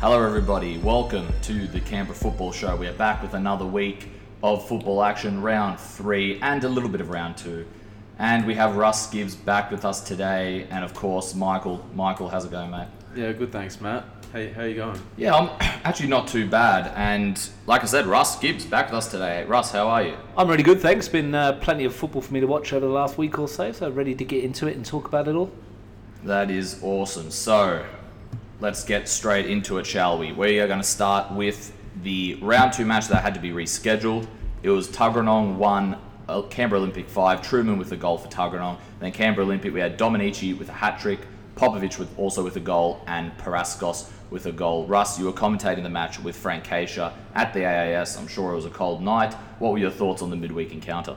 Hello, everybody. Welcome to the Canberra Football Show. We are back with another week of football action, round three, and a little bit of round two. And we have Russ Gibbs back with us today, and of course, Michael. Michael, how's it going, mate? Yeah, good. Thanks, Matt. Hey, how you going? Yeah, I'm actually not too bad. And like I said, Russ Gibbs back with us today. Russ, how are you? I'm really good, thanks. Been uh, plenty of football for me to watch over the last week or so, so ready to get into it and talk about it all. That is awesome. So, let's get straight into it, shall we? We are going to start with the round two match that had to be rescheduled. It was Tuggeranong 1, uh, Canberra Olympic 5, Truman with a goal for Tuggeranong. Then Canberra Olympic, we had Dominici with a hat trick, Popovich with also with a goal, and Paraskos with a goal. Russ, you were commentating the match with Frank Keisha at the AIS. I'm sure it was a cold night. What were your thoughts on the midweek encounter?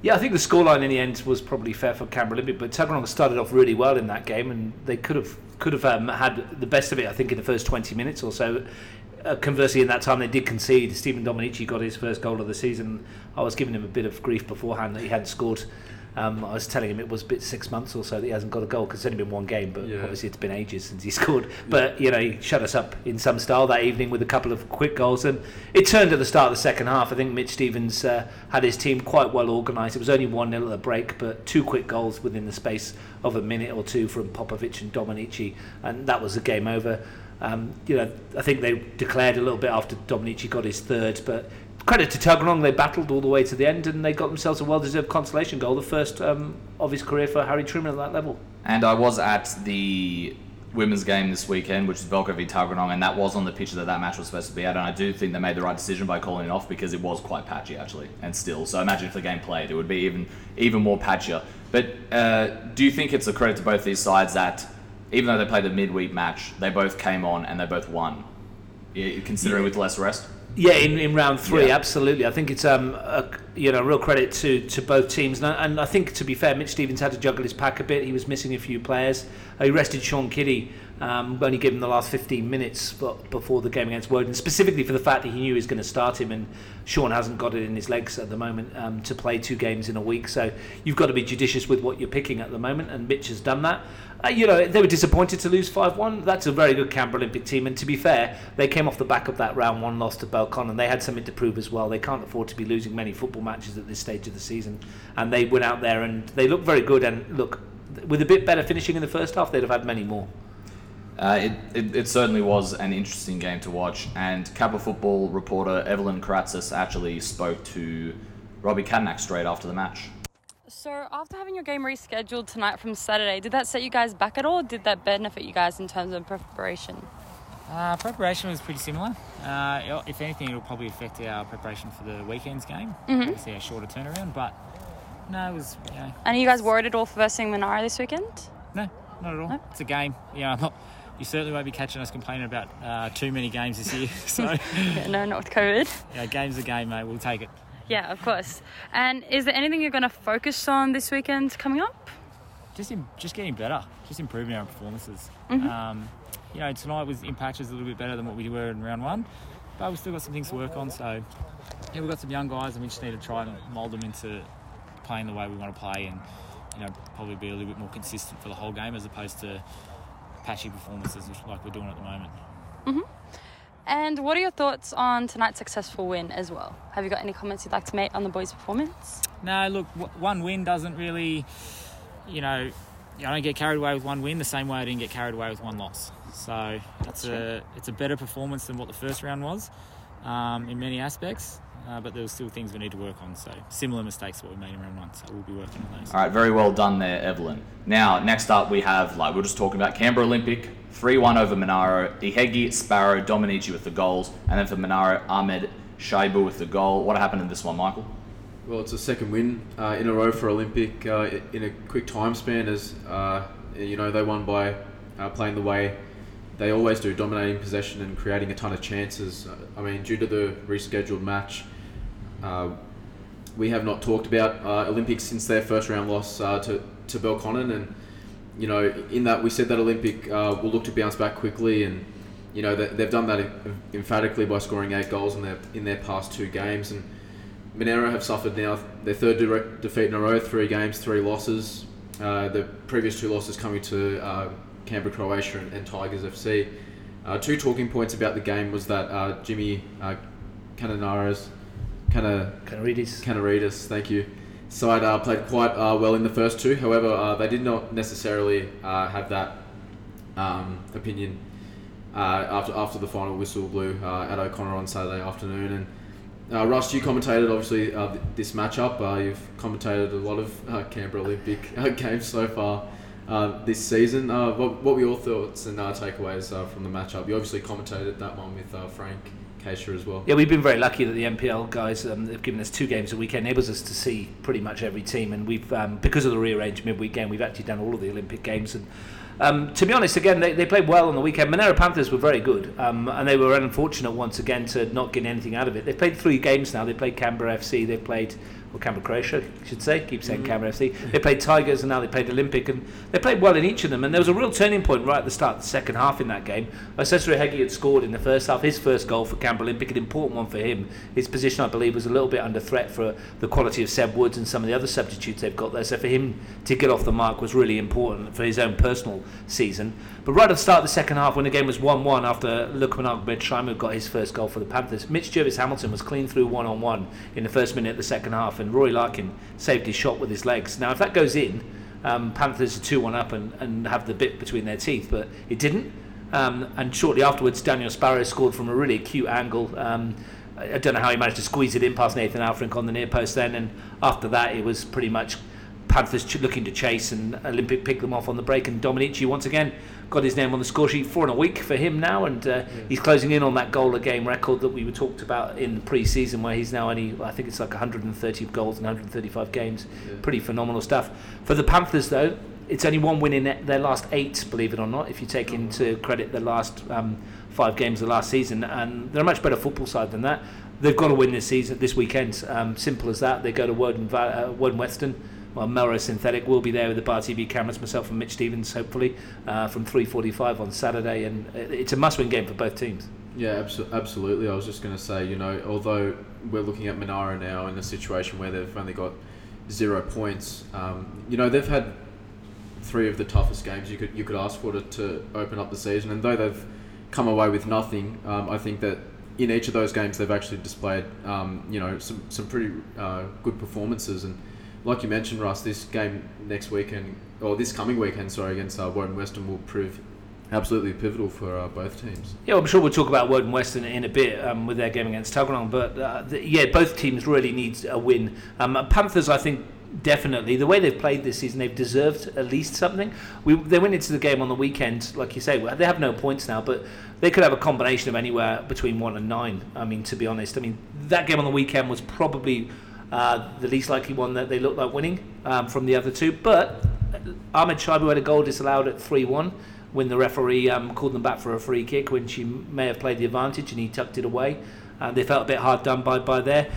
Yeah, I think the scoreline in the end was probably fair for Canberra Olympic, but Tuggeranong started off really well in that game, and they could have could have um, had the best of it. I think in the first 20 minutes or so. Uh, conversely, in that time they did concede. Stephen Dominici got his first goal of the season. I was giving him a bit of grief beforehand that he hadn't scored. Um, I was telling him it was bit six months or so that he hasn't got a goal because it's only been one game, but Yeah. obviously it's been ages since he scored. But you know, he shut us up in some style that evening with a couple of quick goals, and it turned at the start of the second half. I think Mitch Stevens uh, had his team quite well organised. It was only one 0 at the break, but two quick goals within the space of a minute or two from Popovic and Dominici, and that was the game over. Um, you know, I think they declared a little bit after Dominici got his third, but credit to Tuggeranong, they battled all the way to the end and they got themselves a well-deserved consolation goal, the first um, of his career for Harry Truman at that level. And I was at the women's game this weekend, which is Velcro v Tuggeranong, and that was on the pitch that that match was supposed to be at. And I do think they made the right decision by calling it off because it was quite patchy actually, and still. So imagine if the game played, it would be even even more patchier. But uh, do you think it's a credit to both these sides that even though they played the midweek match, they both came on and they both won, Yeah, considering with less rest? Yeah, in, in round three, Yeah. absolutely. I think it's um a, you know real credit to, to both teams, and I, and I think to be fair, Mitch Stevens had to juggle his pack a bit. He was missing a few players. He rested Sean Kiddie, um, only gave him the last 15 minutes before the game against Woden, specifically for the fact that he knew he was going to start him, and Sean hasn't got it in his legs at the moment um, to play two games in a week. So you've got to be judicious with what you're picking at the moment, and Mitch has done that. Uh, you know, they were disappointed to lose 5 1. That's a very good Canberra Olympic team. And to be fair, they came off the back of that round one loss to Belcon and they had something to prove as well. They can't afford to be losing many football matches at this stage of the season. And they went out there and they looked very good. And look, with a bit better finishing in the first half, they'd have had many more. Uh, it, it, it certainly was an interesting game to watch, and Capital Football reporter Evelyn Karatzis actually spoke to Robbie Cadnack straight after the match. So, after having your game rescheduled tonight from Saturday, did that set you guys back at all? Or did that benefit you guys in terms of preparation? Uh, preparation was pretty similar. Uh, if anything, it'll probably affect our preparation for the weekend's game. Mhm. Obviously, a shorter turnaround, but no, it was you know, And are you guys worried at all for versing Monaro this weekend? no, not at all. No? It's a game. You know, you certainly won't be catching us complaining about uh, too many games this year. so, Yeah, no, not with COVID. yeah, game's a game, mate. We'll take it. Yeah, of course. And is there anything you're going to focus on this weekend coming up? Just in, just getting better, just improving our performances. Mhm. Um, you know, tonight was in patches a little bit better than what we were in round one, but we've still got some things to work on. So, yeah, we've got some young guys, and we just need to try and mould them into playing the way we want to play, and you know, probably be a little bit more consistent for the whole game as opposed to patchy performances like we're doing at the moment. Mhm. And what are your thoughts on tonight's successful win as well? Have you got any comments you'd like to make on the boys' performance? No, look, w- one win doesn't really, you know, I don't get carried away with one win the same way I didn't get carried away with one loss. So it's a it's a better performance than what the first round was um, in many aspects, uh, but there were still things we need to work on. So similar mistakes to what we made in round one. So we'll be working on those. All right, very well done there, Evelyn. Now, next up, we have, like we are just talking about, Canberra Olympic, 3 1 over Monaro. Ihegi, Sparrow, Dominici with the goals. And then for Monaro, Ahmed Shaibu with the goal. What happened in this one, Michael? Well, it's a second win uh, in a row for Olympic uh, in a quick time span. As uh, you know, they won by uh, playing the way they always do, dominating possession and creating a ton of chances. I mean, due to the rescheduled match, uh, we have not talked about uh, Olympics since their first round loss uh, to to Belconnen, and you know, in that we said that Olympic uh, will look to bounce back quickly, and you know they, they've done that emphatically by scoring eight goals in their in their past two games, and Monaro have suffered now their third direct defeat in a row, three games, three losses. Uh, the previous two losses coming to uh, Canberra, Croatia, and, and Tigers FC. Uh, two talking points about the game was that uh, Jimmy uh, Cananares, Cana, Canaridis. Canaridis, thank you, side uh, played quite uh, well in the first two. However, uh, they did not necessarily uh, have that um, opinion uh, after after the final whistle blew uh, at O'Connor on Saturday afternoon. And uh, Russ, you commentated obviously uh, th- this matchup. Uh, you've commentated a lot of uh, Canberra Olympic uh, games so far uh, this season. Uh, what, what were your thoughts and uh, takeaways uh, from the matchup? You obviously commentated that one with uh, Frank Keisha as well. Yeah, we've been very lucky that the NPL guys um, have given us two games a week. enables us to see pretty much every team, and we've um, because of the rearranged midweek game, we've actually done all of the Olympic games. And um, to be honest, again, they, they played well on the weekend. Monaro Panthers were very good, um, and they were unfortunate once again to not get anything out of it. They've played three games now. They played Canberra FC. They played or Canberra Croatia, I should say. Keep saying Canberra FC. They played Tigers, and now they played Olympic, and they played well in each of them. And there was a real turning point right at the start of the second half in that game. Cesare Hegi had scored in the first half, his first goal for Canberra Olympic, an important one for him. His position, I believe, was a little bit under threat for the quality of Seb Woods and some of the other substitutes they've got there. So for him to get off the mark was really important for his own personal season. But right at the start of the second half, when the game was 1 1 after Lukman Bedsheimer got his first goal for the Panthers, Mitch Jervis Hamilton was clean through one on one in the first minute of the second half, and Roy Larkin saved his shot with his legs. Now, if that goes in, um, Panthers are 2 1 up and, and have the bit between their teeth, but it didn't. Um, and shortly afterwards, Daniel Sparrow scored from a really acute angle. Um, I I don't know how he managed to squeeze it in past Nathan Alfrink on the near post then, and after that, it was pretty much Panthers looking to chase and Olympic pick them off on the break. And Dominici once again got his name on the score sheet four in a week for him now, and uh, he's closing in on that goal a game record that we were talked about in the pre-season, where he's now only I think it's like 130 goals in 135 games. Yeah. Pretty phenomenal stuff. For the Panthers though, it's only one win in their- last eight, believe it or not. If you take into credit the last um, five games of last season, and they're a much better football side than that. They've got to win this season, this weekend. Um, simple as that. They go to Woden, uh, Woden Western. Well, Melrose Synthetic will be there with the Bar TV cameras, myself and Mitch Stevens, hopefully, uh, from 3.45 on Saturday. And it's a must-win game for both teams. Yeah, abso- absolutely. I was just going to say, you know, although we're looking at Monaro now in a situation where they've only got zero points, um, you know, they've had three of the toughest games you could you could ask for to, to open up the season, and though they've come away with nothing, um, I think that in each of those games they've actually displayed, um, you know, some some pretty uh, good performances. And like you mentioned, Russ, this game next weekend or this coming weekend, sorry, against uh, Woden Western will prove absolutely pivotal for uh, both teams. Yeah, I'm sure we'll talk about Woden Western in a bit um, with their game against Tuggeranong, but uh, the, yeah, both teams really need a win. Um, Panthers, I think, definitely the way they've played this season, they've deserved at least something. We they went into the game on the weekend, like you say, they have no points now, but they could have a combination of anywhere between one and nine. I mean, to be honest, I mean that game on the weekend was probably uh, the least likely one that they looked like winning um, from the other two, but Ahmed Shaibu had a goal disallowed at 3 1 when the referee um, called them back for a free kick when she may have played the advantage and he tucked it away. Uh, they felt a bit hard done by by there.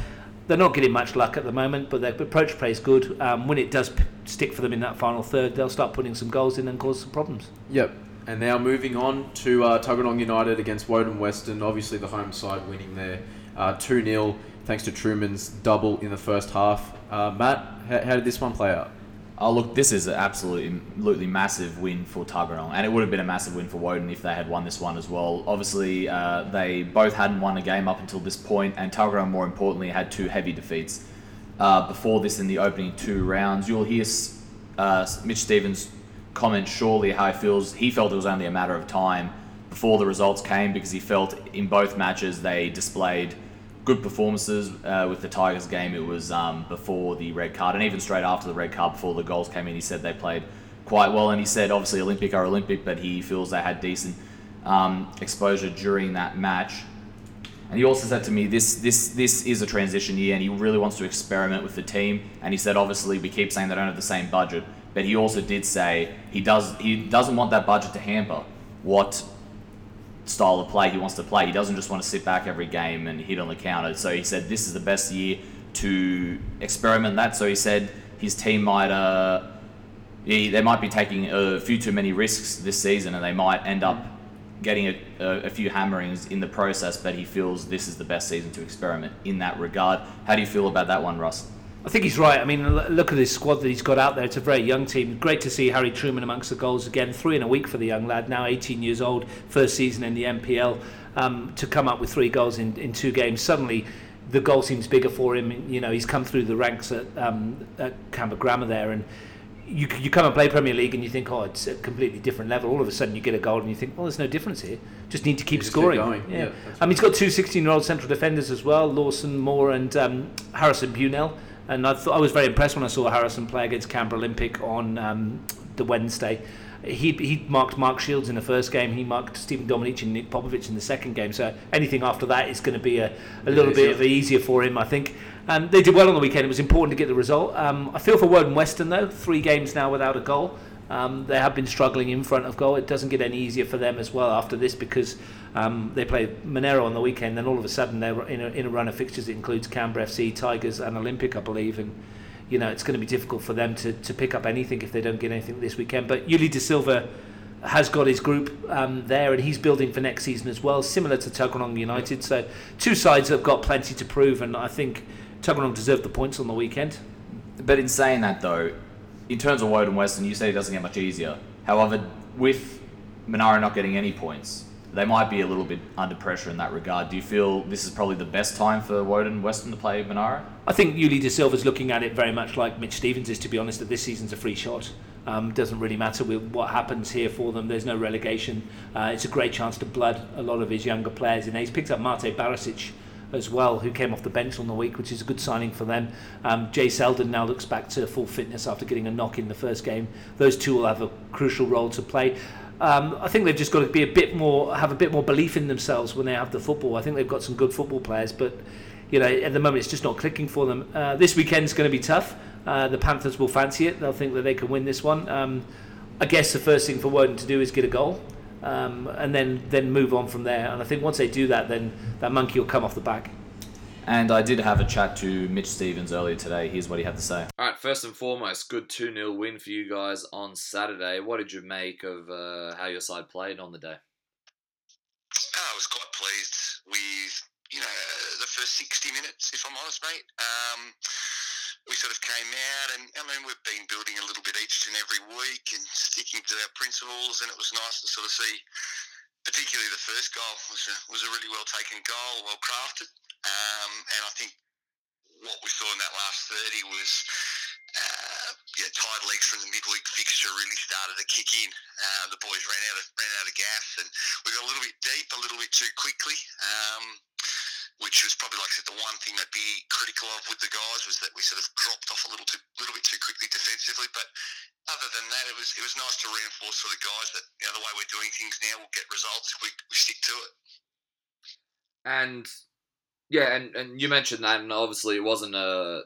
They're not getting much luck at the moment, but their approach play is good. Um, when it does p- stick for them in that final third, they'll start putting some goals in and cause some problems. Yep. And now moving on to uh, Tuggeranong United against Woden Western. Obviously, the home side winning there uh, 2 0, thanks to Truman's double in the first half. Uh, Matt, how, how did this one play out? Oh, look, this is an absolutely, absolutely massive win for Tuggeranong, and it would have been a massive win for Woden if they had won this one as well. Obviously, uh, they both hadn't won a game up until this point, and Tuggeranong, more importantly, had two heavy defeats. Uh, before this, in the opening two rounds, you'll hear uh, Mitch Stevens comment surely how he feels. He felt it was only a matter of time before the results came because he felt in both matches they displayed good performances. Uh, with the Tigers game, it was um, before the red card, and even straight after the red card, before the goals came in, he said they played quite well. And he said, obviously, Olympic are Olympic, but he feels they had decent um, exposure during that match. And he also said to me, this this this is a transition year, and he really wants to experiment with the team. And he said, obviously, we keep saying they don't have the same budget, but he also did say he does he doesn't want that budget to hamper what style of play he wants to play. He doesn't just want to sit back every game and hit on the counter. So he said this is the best year to experiment that. So he said his team might uh, he, they might be taking a few too many risks this season, and they might end up getting a, a, a few hammerings in the process. But he feels this is the best season to experiment in that regard. How do you feel about that one, Russ? I think he's right. I mean, look at his squad that he's got out there. It's a very young team. Great to see Harry Truman amongst the goals again. Three in a week for the young lad, now 18 years old, first season in the NPL. Um, to come up with three goals in, in two games, suddenly the goal seems bigger for him. You know, he's come through the ranks at, um, at Canberra Grammar there, and you you come and play Premier League and you think, oh, it's a completely different level. All of a sudden, you get a goal and you think, well, there's no difference here. Just need to keep scoring. keep going. Yeah, Yeah, I mean, he's got two 16-year-old central defenders as well, Lawson Moore and um, Harrison Bunell. And I thought I was very impressed when I saw Harrison play against Canberra Olympic on um, the Wednesday. He, he marked Mark Shields in the first game. He marked Stephen Dominic and Nick Popovich in the second game. So anything after that is going to be a, a little bit easier. of easier for him, I think. Um, they did well on the weekend. It was important to get the result. Um, I feel for Woden Western though. Three games now without a goal. Um, they have been struggling in front of goal. It doesn't get any easier for them as well after this because um, they play Monaro on the weekend. Then all of a sudden they're in a, in a run of fixtures. It includes Canberra FC, Tigers, and Olympic, I believe. And you know it's going to be difficult for them to, to pick up anything if they don't get anything this weekend. But Yuli De Silva has got his group um, there and he's building for next season as well, similar to Tuggeranong United. So two sides have got plenty to prove, and I think Tuggeranong deserved the points on the weekend. But in saying that, though, in terms of Woden Western, you say it doesn't get much easier. However, with Monaro not getting any points, they might be a little bit under pressure in that regard. Do you feel this is probably the best time for Woden Western to play Monaro? I think Yuli De Silva's looking at it very much like Mitch Stevens is, to be honest, that this season's a free shot. Um, doesn't really matter what happens here for them. There's no relegation. Uh, it's a great chance to blood a lot of his younger players. And he's picked up Mate Barisic as well, who came off the bench on the week, which is a good signing for them. Um, Jay Selden now looks back to full fitness after getting a knock in the first game. Those two will have a crucial role to play. Um, I think they've just got to be a bit more, have a bit more belief in themselves when they have the football. I think they've got some good football players, but you know, at the moment it's just not clicking for them. Uh, this weekend's going to be tough. Uh, the Panthers will fancy it. They'll think that they can win this one. Um, I guess the first thing for Woden to do is get a goal, um, and then then move on from there. And I think once they do that, then that monkey will come off the back. And I did have a chat to Mitch Stevens earlier today. Here's what he had to say. All right, first and foremost, good 2 0 win for you guys on Saturday. What did you make of uh, how your side played on the day? I was quite pleased with you know the first sixty minutes, if I'm honest, mate. Um, we sort of came out, and I mean we've been building a little bit each and every week and sticking to our principles, and it was nice to sort of see. Particularly the first goal was a, was a really well taken goal, well crafted, um, and I think what we saw in that last 30 was uh, yeah, tired legs from the midweek fixture really started to kick in. Uh, the boys ran out of ran out of gas, and we got a little bit deep, a little bit too quickly. Um, which was probably like I said, the one thing I'd be critical of with the guys was that we sort of dropped off a little too, little bit too quickly defensively. But other than that, it was it was nice to reinforce for the guys that you know the way we're doing things now will get results if we, we stick to it. And yeah, and, and you mentioned that, and obviously it wasn't a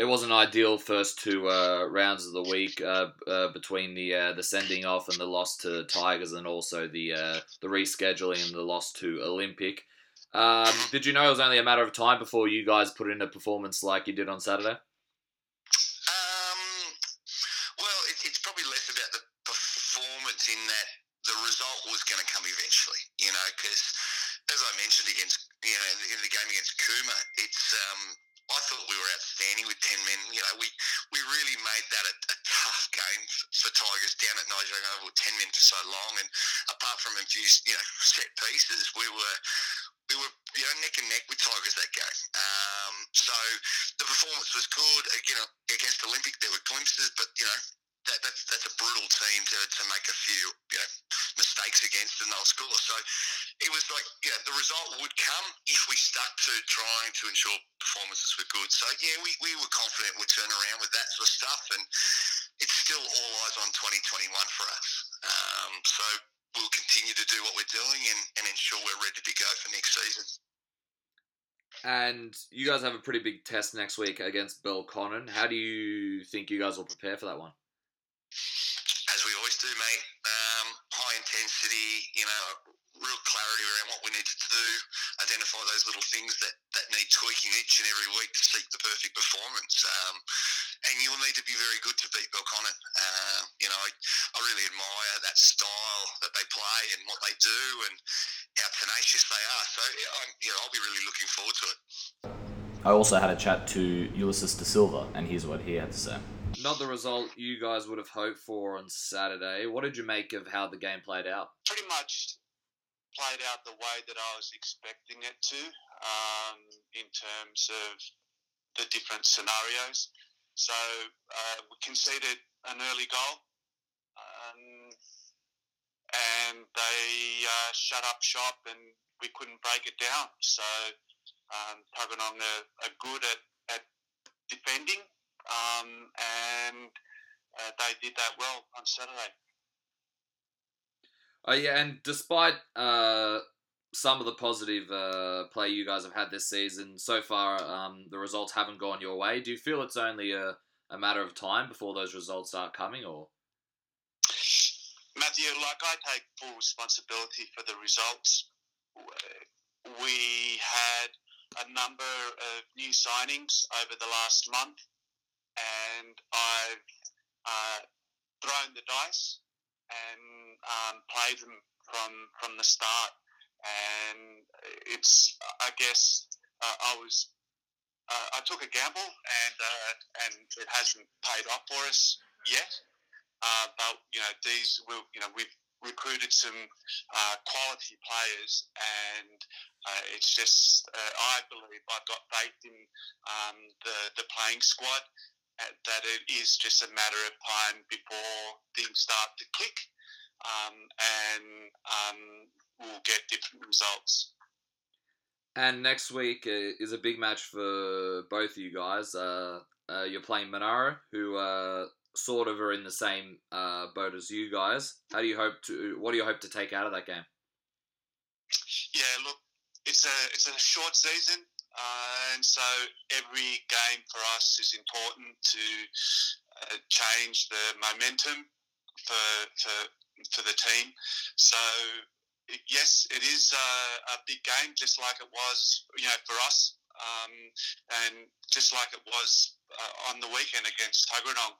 it wasn't ideal first two uh, rounds of the week uh, uh, between the uh, the sending off and the loss to Tigers, and also the uh, the rescheduling and the loss to Olympic. Um, did you know it was only a matter of time before you guys put in a performance like you did on Saturday? Um, well, it, it's probably less about the performance in that the result was going to come eventually. You know, because as I mentioned against you know in the game against Kuma, it's um, I thought we were outstanding with ten men. You know, we we really made that a, a tough game for Tigers down at Nigeria with ten men for so long, and apart from a few you know set pieces, we were we were you know neck and neck with Tigers that game. Um, so the performance was good. You know, against Olympic there were glimpses, but you know that, that's that's a brutal team to, to make a few you know mistakes against and they'll score. So it was like yeah, the result would come if we stuck to trying to ensure performances were good. So yeah, we, we were confident we'd turn around with that sort of stuff, and it's still all eyes on 2021 for us. Um, so we'll continue to do what we're doing and, and ensure we're ready to go for next season. And you guys have a pretty big test next week against Belconnen. How do you think you guys will prepare for that one? As we always do, mate. Um, high intensity, you know, real clarity around what we need to do, identify those little things that, that need tweaking each and every week to seek the perfect performance. Um, and you'll need to be very good to beat Belconnen. Uh, you know, I, I really admire that style that they play and what they do and how tenacious they are. So, I'm, you know, I'll be really looking forward to it. I also had a chat to Ulysses de Silva, and here's what he had to say. Not the result you guys would have hoped for on Saturday. What did you make of how the game played out? pretty much played out the way that I was expecting it to um, in terms of the different scenarios. So uh, we conceded an early goal, um, and they uh, shut up shop, and we couldn't break it down. So um, Tuggeranong are, are good at, at defending, um, and uh, they did that well on Saturday. Oh yeah, and despite uh, some of the positive uh, play you guys have had this season, so far um, the results haven't gone your way. Do you feel it's only a, a matter of time before those results start coming, or? Matthew, like I take full responsibility for the results. We had a number of new signings over the last month, and I've uh, thrown the dice and um, played them from from the start. And it's, I guess, uh, I was, uh, I took a gamble, and uh, and it hasn't paid off for us yet. Uh, but you know, these will, you know, we've recruited some uh, quality players, and it's just, I believe, I've got faith in um, the the playing squad. That it is just a matter of time before things start to click, um, and um, we'll get different results. And next week uh, is a big match for both of you guys. Uh, uh, you're playing Monaro, who uh, sort of are in the same uh, boat as you guys. How do you hope to? What do you hope to take out of that game? Yeah, look, it's a it's a short season, uh, and so every game for us is important to uh, change the momentum for for for the team. So yes, it is a, a big game, just like it was, you know, for us, um, and just like it was uh, on the weekend against Tuggeranong.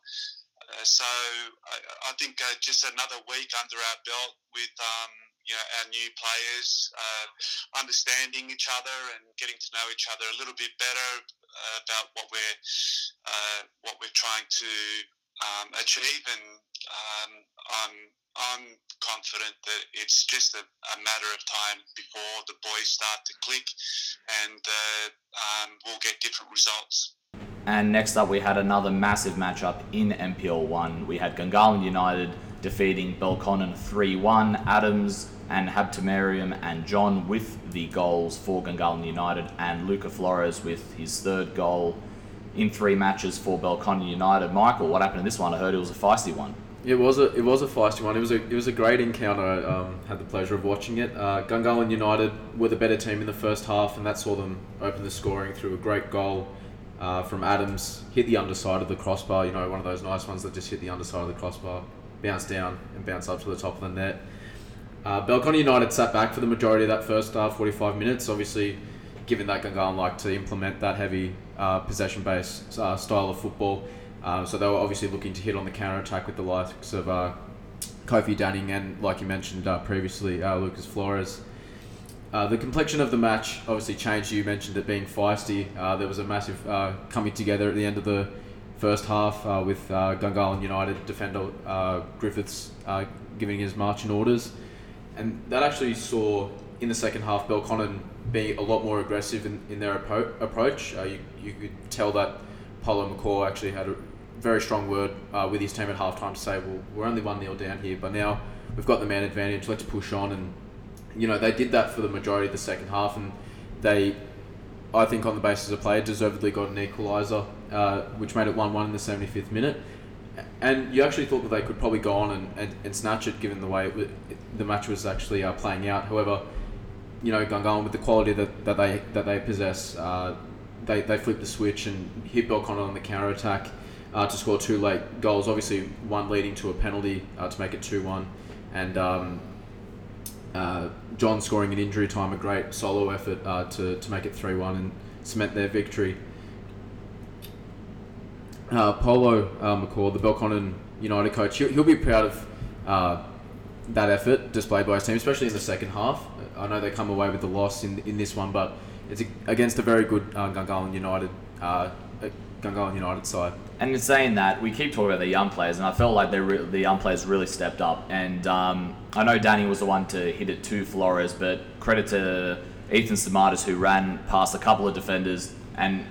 Uh, so I, I think uh, just another week under our belt with um, you know our new players, uh, understanding each other and getting to know each other a little bit better uh, about what we're uh, what we're trying to um, achieve, and um, I'm I'm confident that it's just a, a matter of time before the boys start to click, and uh, um, we'll get different results. And next up, we had another massive matchup in NPL 1. We had Gungahlin United defeating Belconnen 3 1. Adams and Habtemariam and John with the goals for Gungahlin United, and Luca Flores with his third goal in three matches for Belconnen United. Michael, what happened in this one? I heard it was a feisty one. It was a it was a feisty one. It was a it was a great encounter. I um, had the pleasure of watching it. Uh, Gungahlin United were the better team in the first half, and that saw them open the scoring through a great goal uh, from Adams. Hit the underside of the crossbar. You know, one of those nice ones that just hit the underside of the crossbar, bounce down and bounce up to the top of the net. Uh, Belconnen United sat back for the majority of that first half, 45 minutes. Obviously, given that Gungahlin like to implement that heavy uh, possession-based uh, style of football. Um, so they were obviously looking to hit on the counter attack with the likes of uh, Kofi Danning and, like you mentioned uh, previously, uh, Lucas Flores. Uh, the complexion of the match obviously changed. You mentioned it being feisty. Uh, there was a massive uh, coming together at the end of the first half uh, with uh, Gungahlin United defender uh, Griffiths uh, giving his marching orders. And that actually saw in the second half Belconnen being a lot more aggressive in, in their appo- approach. Uh, you, you could tell that Paulo McCaw actually had a very strong word uh, with his team at halftime to say, well, we're only 1 0 down here, but now we've got the man advantage, let's push on. And, you know, they did that for the majority of the second half, and they, I think, on the basis of play, deservedly got an equaliser, uh, which made it 1 1 in the 75th minute. And you actually thought that they could probably go on and, and, and snatch it given the way it, it, the match was actually uh, playing out. However, you know, Gungahlin with the quality that, that they that they possess, uh, they, they flipped the switch and hit Belconnen on the counter attack uh, to score two late goals. Obviously, one leading to a penalty uh, to make it two one, and um, uh, John scoring in injury time, a great solo effort uh, to to make it three one and cement their victory. Uh, Polo uh, McCall, the Belconnen United coach, he'll, he'll be proud of uh, that effort displayed by his team, especially in the second half. I know they come away with the loss in in this one, but it's against a very good uh, Gungahlin United uh, Gungahlin United side. And in saying that, we keep talking about the young players, and I felt like they re- the young players really stepped up. And um, I know Danny was the one to hit it to Flores, but credit to Ethan Samatas who ran past a couple of defenders, and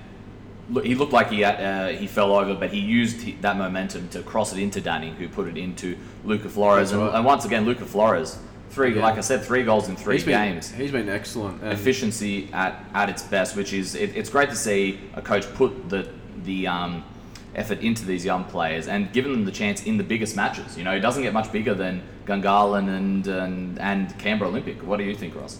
he looked like he had, uh, he fell over, but he used that momentum to cross it into Danny, who put it into Luca Flores. And, and once again, Luca Flores, three Yeah. like I said, three goals in three He's been, games He's been excellent. And efficiency at, at its best, which is it, it's great to see a coach put the the um, effort into these young players and giving them the chance in the biggest matches. You know, it doesn't get much bigger than Gungahlin and and, and Canberra Olympic. What do you think, Ross?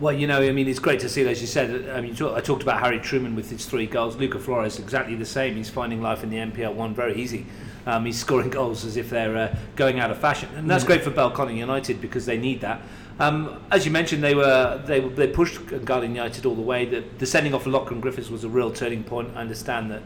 Well, you know, I mean, it's great to see, as you said. I mean, talk- I talked about Harry Truman with his three goals. Luca Flores, exactly the same. He's finding life in the NPL one very easy. Um, he's scoring goals as if they're uh, going out of fashion, and that's great for Belconnen United because they need that. Um, as you mentioned, they were they they pushed Gungahlin United all the way. The, the sending off of Lachlan Griffiths was a real turning point. I understand that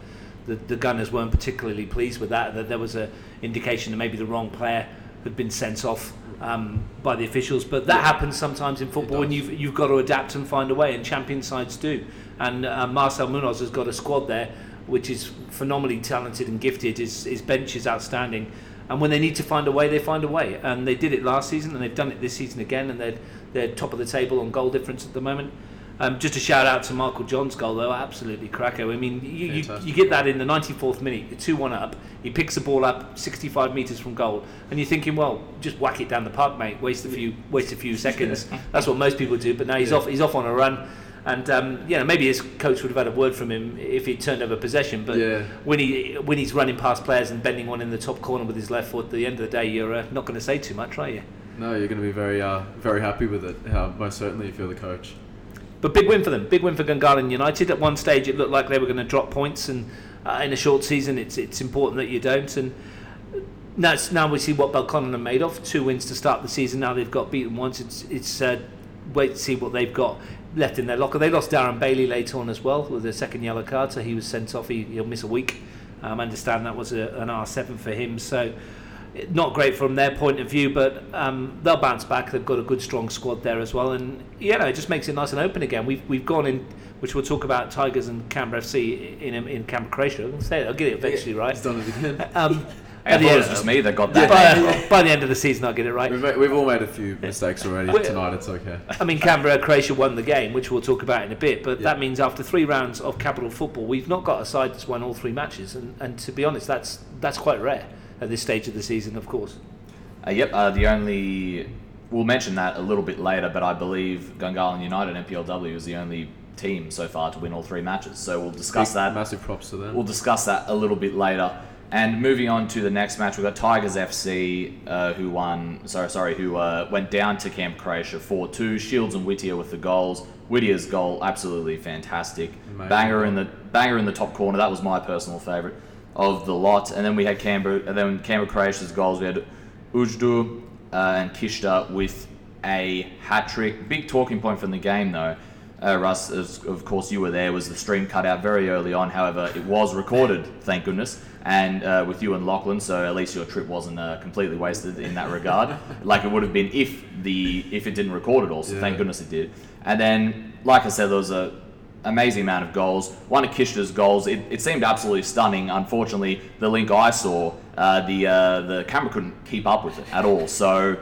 the, the Gunners weren't particularly pleased with that. That there was a indication that maybe the wrong player had been sent off um, by the officials. But that happens sometimes in football, and you've you've got to adapt and find a way. And champion sides do. And uh, Marcel Munoz has got a squad there, which is phenomenally talented and gifted. His his bench is outstanding. And when they need to find a way, they find a way. And they did it last season, and they've done it this season again. And they're they're top of the table on goal difference at the moment. Um, just a shout out to Michael John's goal, though, absolutely cracker. I mean, you, you, you get that in the 94th minute, you're 2 1 up. He picks the ball up 65 metres from goal, and you're thinking, well, just whack it down the park, mate. Waste a few, waste a few seconds. That's what most people do. But now he's Yeah. off. He's off on a run, and um, you know maybe his coach would have had a word from him if he turned over possession. But Yeah. when he when he's running past players and bending one in the top corner with his left foot, at the end of the day, you're uh, not going to say too much, are you? No, you're going to be very, uh, very happy with it. Uh, most certainly, if you're the coach. But big win for them. Big win for Gungahlin United. At one stage, it looked like they were going to drop points, and uh, in a short season, it's it's important that you don't. And now, now we see what Belconnen are made of. Two wins to start the season. Now they've got beaten once. It's it's uh, wait to see what they've got left in their locker. They lost Darren Bailey late on as well with a second yellow card, so he was sent off. He, he'll miss a week. Um, I understand that was a, an R7 for him. So not great from their point of view, but um, they'll bounce back. They've got a good, strong squad there as well, and you know, it just makes it nice and open again. We've we've gone in, which we'll talk about Tigers and Canberra FC in in Canberra, Croatia. I'll say it, I'll get it eventually right. He's done it again. Um, I the thought it end- was just me that got that. by, by the end of the season, I'll get it right. we've, ma- we've all made a few mistakes already tonight. It's okay. I mean, Canberra, Croatia won the game, which we'll talk about in a bit. But Yeah. that means after three rounds of capital football, we've not got a side that's won all three matches, and, and to be honest, that's that's quite rare at this stage of the season, of course. Uh, yep, uh, the only we'll mention that a little bit later, but I believe Gungahlin United NPLW is the only team so far to win all three matches. So we'll discuss Big- that. Massive props to them. We'll discuss that a little bit later. And moving on to the next match, we've got Tigers FC, uh, who won. Sorry, sorry, who uh, went down to Camp Croatia four two. Shields and Whittier with the goals. Whittier's goal absolutely fantastic. Amazing banger in the banger in the top corner. That was my personal favourite of the lot. And then we had Canberra. And then Canberra Croatia's goals. We had Ujdu uh, and Kishta with a hat trick. Big talking point from the game though. Uh, Russ, as, of course, you were there. Was the stream cut out very early on? However, it was recorded, thank goodness, and uh, with you and Lachlan, so at least your trip wasn't uh, completely wasted in that regard, like it would have been if the if it didn't record at all. So thank goodness it did. And then, like I said, there was a amazing amount of goals. One of Kishta's goals, it, it seemed absolutely stunning. Unfortunately, the link I saw, uh, the uh, the camera couldn't keep up with it at all. So.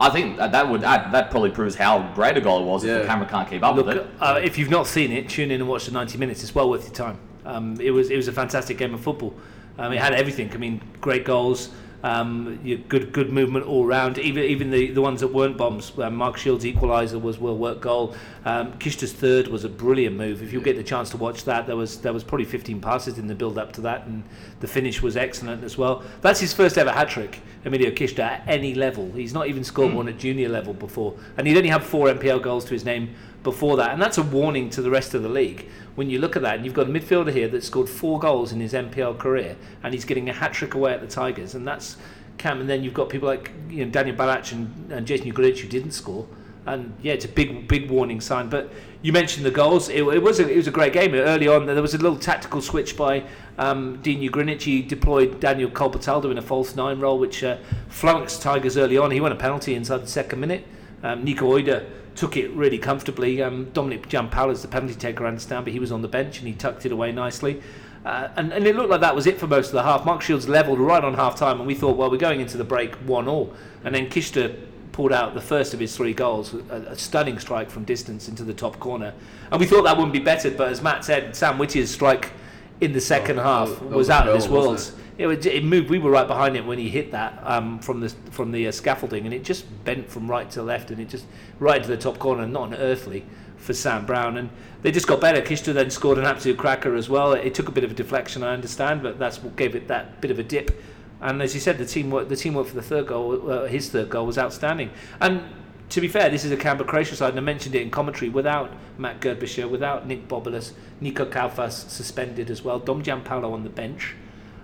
I think that, that would that, that probably proves how great a goal it was if the camera can't keep up Look, with it. uh, if you've not seen it, tune in and watch the 90 minutes. It's well worth your time. Um, it was it was a fantastic game of football. Um, it had everything. I mean, great goals, um, you- good good movement all round. Even even the, the ones that weren't bombs. Um, Mark Shields' equaliser was well worked goal. Um, Kishta's third was a brilliant move. If you get the chance to watch that, there was there was probably 15 passes in the build up to that, and the finish was excellent as well. That's his first ever hat trick. Emilio Kishta at any level. He's not even scored one at junior level before, and he'd only had four NPL goals to his name before that, and that's a warning to the rest of the league. When you look at that, and you've got a midfielder here that scored four goals in his NPL career, and he's getting a hat trick away at the Tigers, and that's Cam. And then you've got people like you know Daniel Balach and, and Jason Ugric who didn't score, and yeah, it's a big big warning sign. But you mentioned the goals; it, it was a, it was a great game early on. There was a little tactical switch by um, Dean Ugric. He deployed Daniel Colbertaldo in a false nine role, which uh, Tigers early on. He won a penalty inside the second minute. Um, Nico Oida took it really comfortably. Um, Dominic Giampaola's the penalty taker, I understand, but he was on the bench and he tucked it away nicely. Uh, and, and it looked like that was it for most of the half. Mark Shields levelled right on half time, and we thought, well, we're going into the break 1 all. And then Kishta pulled out the first of his three goals, a, a stunning strike from distance into the top corner. And we thought that wouldn't be bettered, but as Matt said, Sam Whittier's strike in the second Oh, half that was was out of this world. It, was- it moved. We were right behind it when he hit that um, from the from the uh, scaffolding, and it just bent from right to left, and it just right to the top corner. Not an earthly for Sam Brown, and they just got better. Kishta then scored an absolute cracker as well. It took a bit of a deflection, I understand, but that's what gave it that bit of a dip. And as you said, the teamwork the teamwork for the third goal, uh, his third goal was outstanding. And to be fair, this is a Canberra Croatia side, and I mentioned it in commentary. Without Matt Gerbischer, without Nick Bobolas, Nico Kalfas suspended as well, Dom Giampaolo on the bench.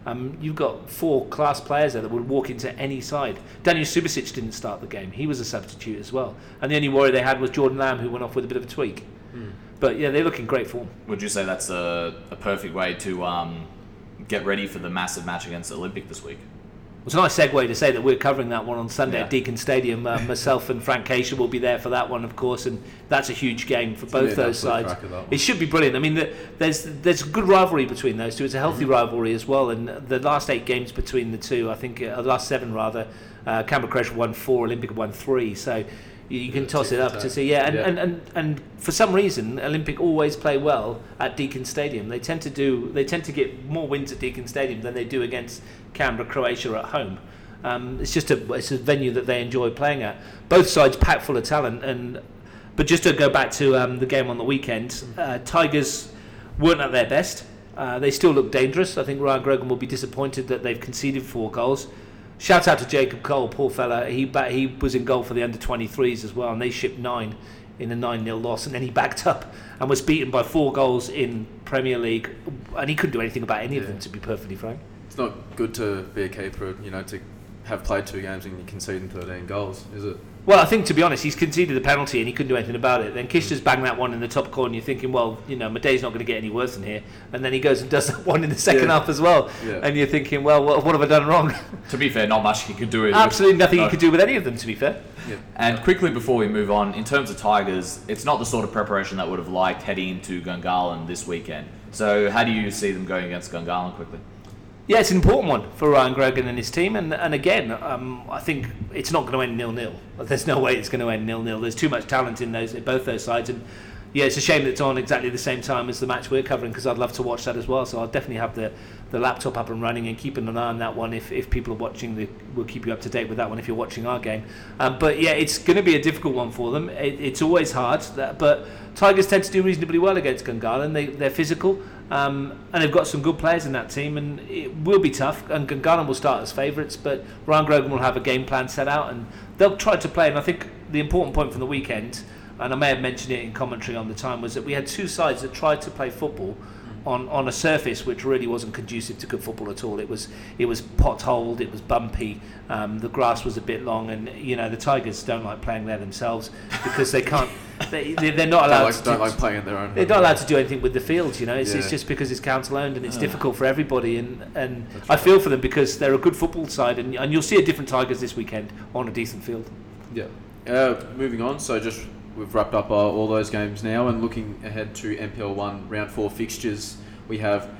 Um, you've got four class players there that would walk into any side. Daniel Subasic didn't start the game; he was a substitute as well. And the only worry they had was Jordan Lamb, who went off with a bit of a tweak. But yeah, they look in great form. Would you say that's a, a perfect way to um, get ready for the massive match against Olympic this week? It's a nice segue to say that we're covering that one on Sunday Yeah. at Deakin Stadium. Uh, myself and Frank Keisha will be there for that one, of course, and that's a huge game for gonna both those sides. cracker, that one. It should be brilliant. I mean, the, there's there's a good rivalry between those two. It's a healthy rivalry as well. And the last eight games between the two, I think, uh, the last seven rather, uh, Canberra Croatia won four, Olympic won three. So you, you can toss it up to see. Yeah, and, Yeah. And, and and for some reason, Olympic always play well at Deakin Stadium. They tend to do. They tend to get more wins at Deakin Stadium than they do against Canberra Croatia at home. Um, it's just a it's a venue that they enjoy playing at. Both sides packed full of talent, and but just to go back to um, the game on the weekend, uh, Tigers weren't at their best. Uh, they still look dangerous. I think Ryan Grogan will be disappointed that they've conceded four goals. Shout out to Jacob Cole, poor fella. He ba- he was in goal for the under 23s as well, and they shipped nine in a 9 0 loss, and then he backed up and was beaten by four goals in Premier League, and he couldn't do anything about any of them, to be perfectly frank. It's not good to be a keeper, you know, to have played two games and you conceding 13 goals, is it? Well, I think to be honest, he's conceded the penalty and he couldn't do anything about it. Then Kishta's banged that one in the top corner. and You're thinking, well, you know, Madej's not going to get any worse than here. And then he goes and does that one in the second Yeah. half as well. Yeah. And you're thinking, well, what, what have I done wrong? To be fair, not much he could do. with- Absolutely nothing No. he could do with any of them, to be fair. Yeah. And quickly before we move on, in terms of Tigers, it's not the sort of preparation that would have liked heading into Gungahlin this weekend. So how do you see them going against Gungahlin quickly? Yeah, it's an important one for Ryan Grogan and his team. And, and again, um, I think it's not going to end nil nil. There's no way it's going to end nil nil. There's too much talent in those in both those sides. And yeah, it's a shame that it's on exactly the same time as the match we're covering because I'd love to watch that as well. So I'll definitely have the, the laptop up and running and keeping an eye on that one. If, if people are watching, the, we'll keep you up to date with that one if you're watching our game. Um, but yeah, it's going to be a difficult one for them. It, it's always hard, that, but Tigers tend to do reasonably well against Gungahlin. They, they're physical. Um, and they've got some good players in that team, and it will be tough. And Gungahlin will start as favourites, but Ryan Grogan will have a game plan set out, and they'll try to play. And I think the important point from the weekend, and I may have mentioned it in commentary on the time, was that we had two sides that tried to play football on, on a surface which really wasn't conducive to good football at all. It was it was potholed, it was bumpy, um, the grass was a bit long, and you know the Tigers don't like playing there themselves because they can't. They, they- they're not Don't allowed like, to. don't like playing in their own. They're not allowed to do anything with the fields, you know. It's, it's just because it's council owned and it's difficult for everybody. And, and I feel for them because they're a good football side, and, and you'll see a different Tigers this weekend on a decent field. Yeah. Uh, moving on, so just we've wrapped up uh, all those games now and looking ahead to NPL 1 round 4 fixtures, we have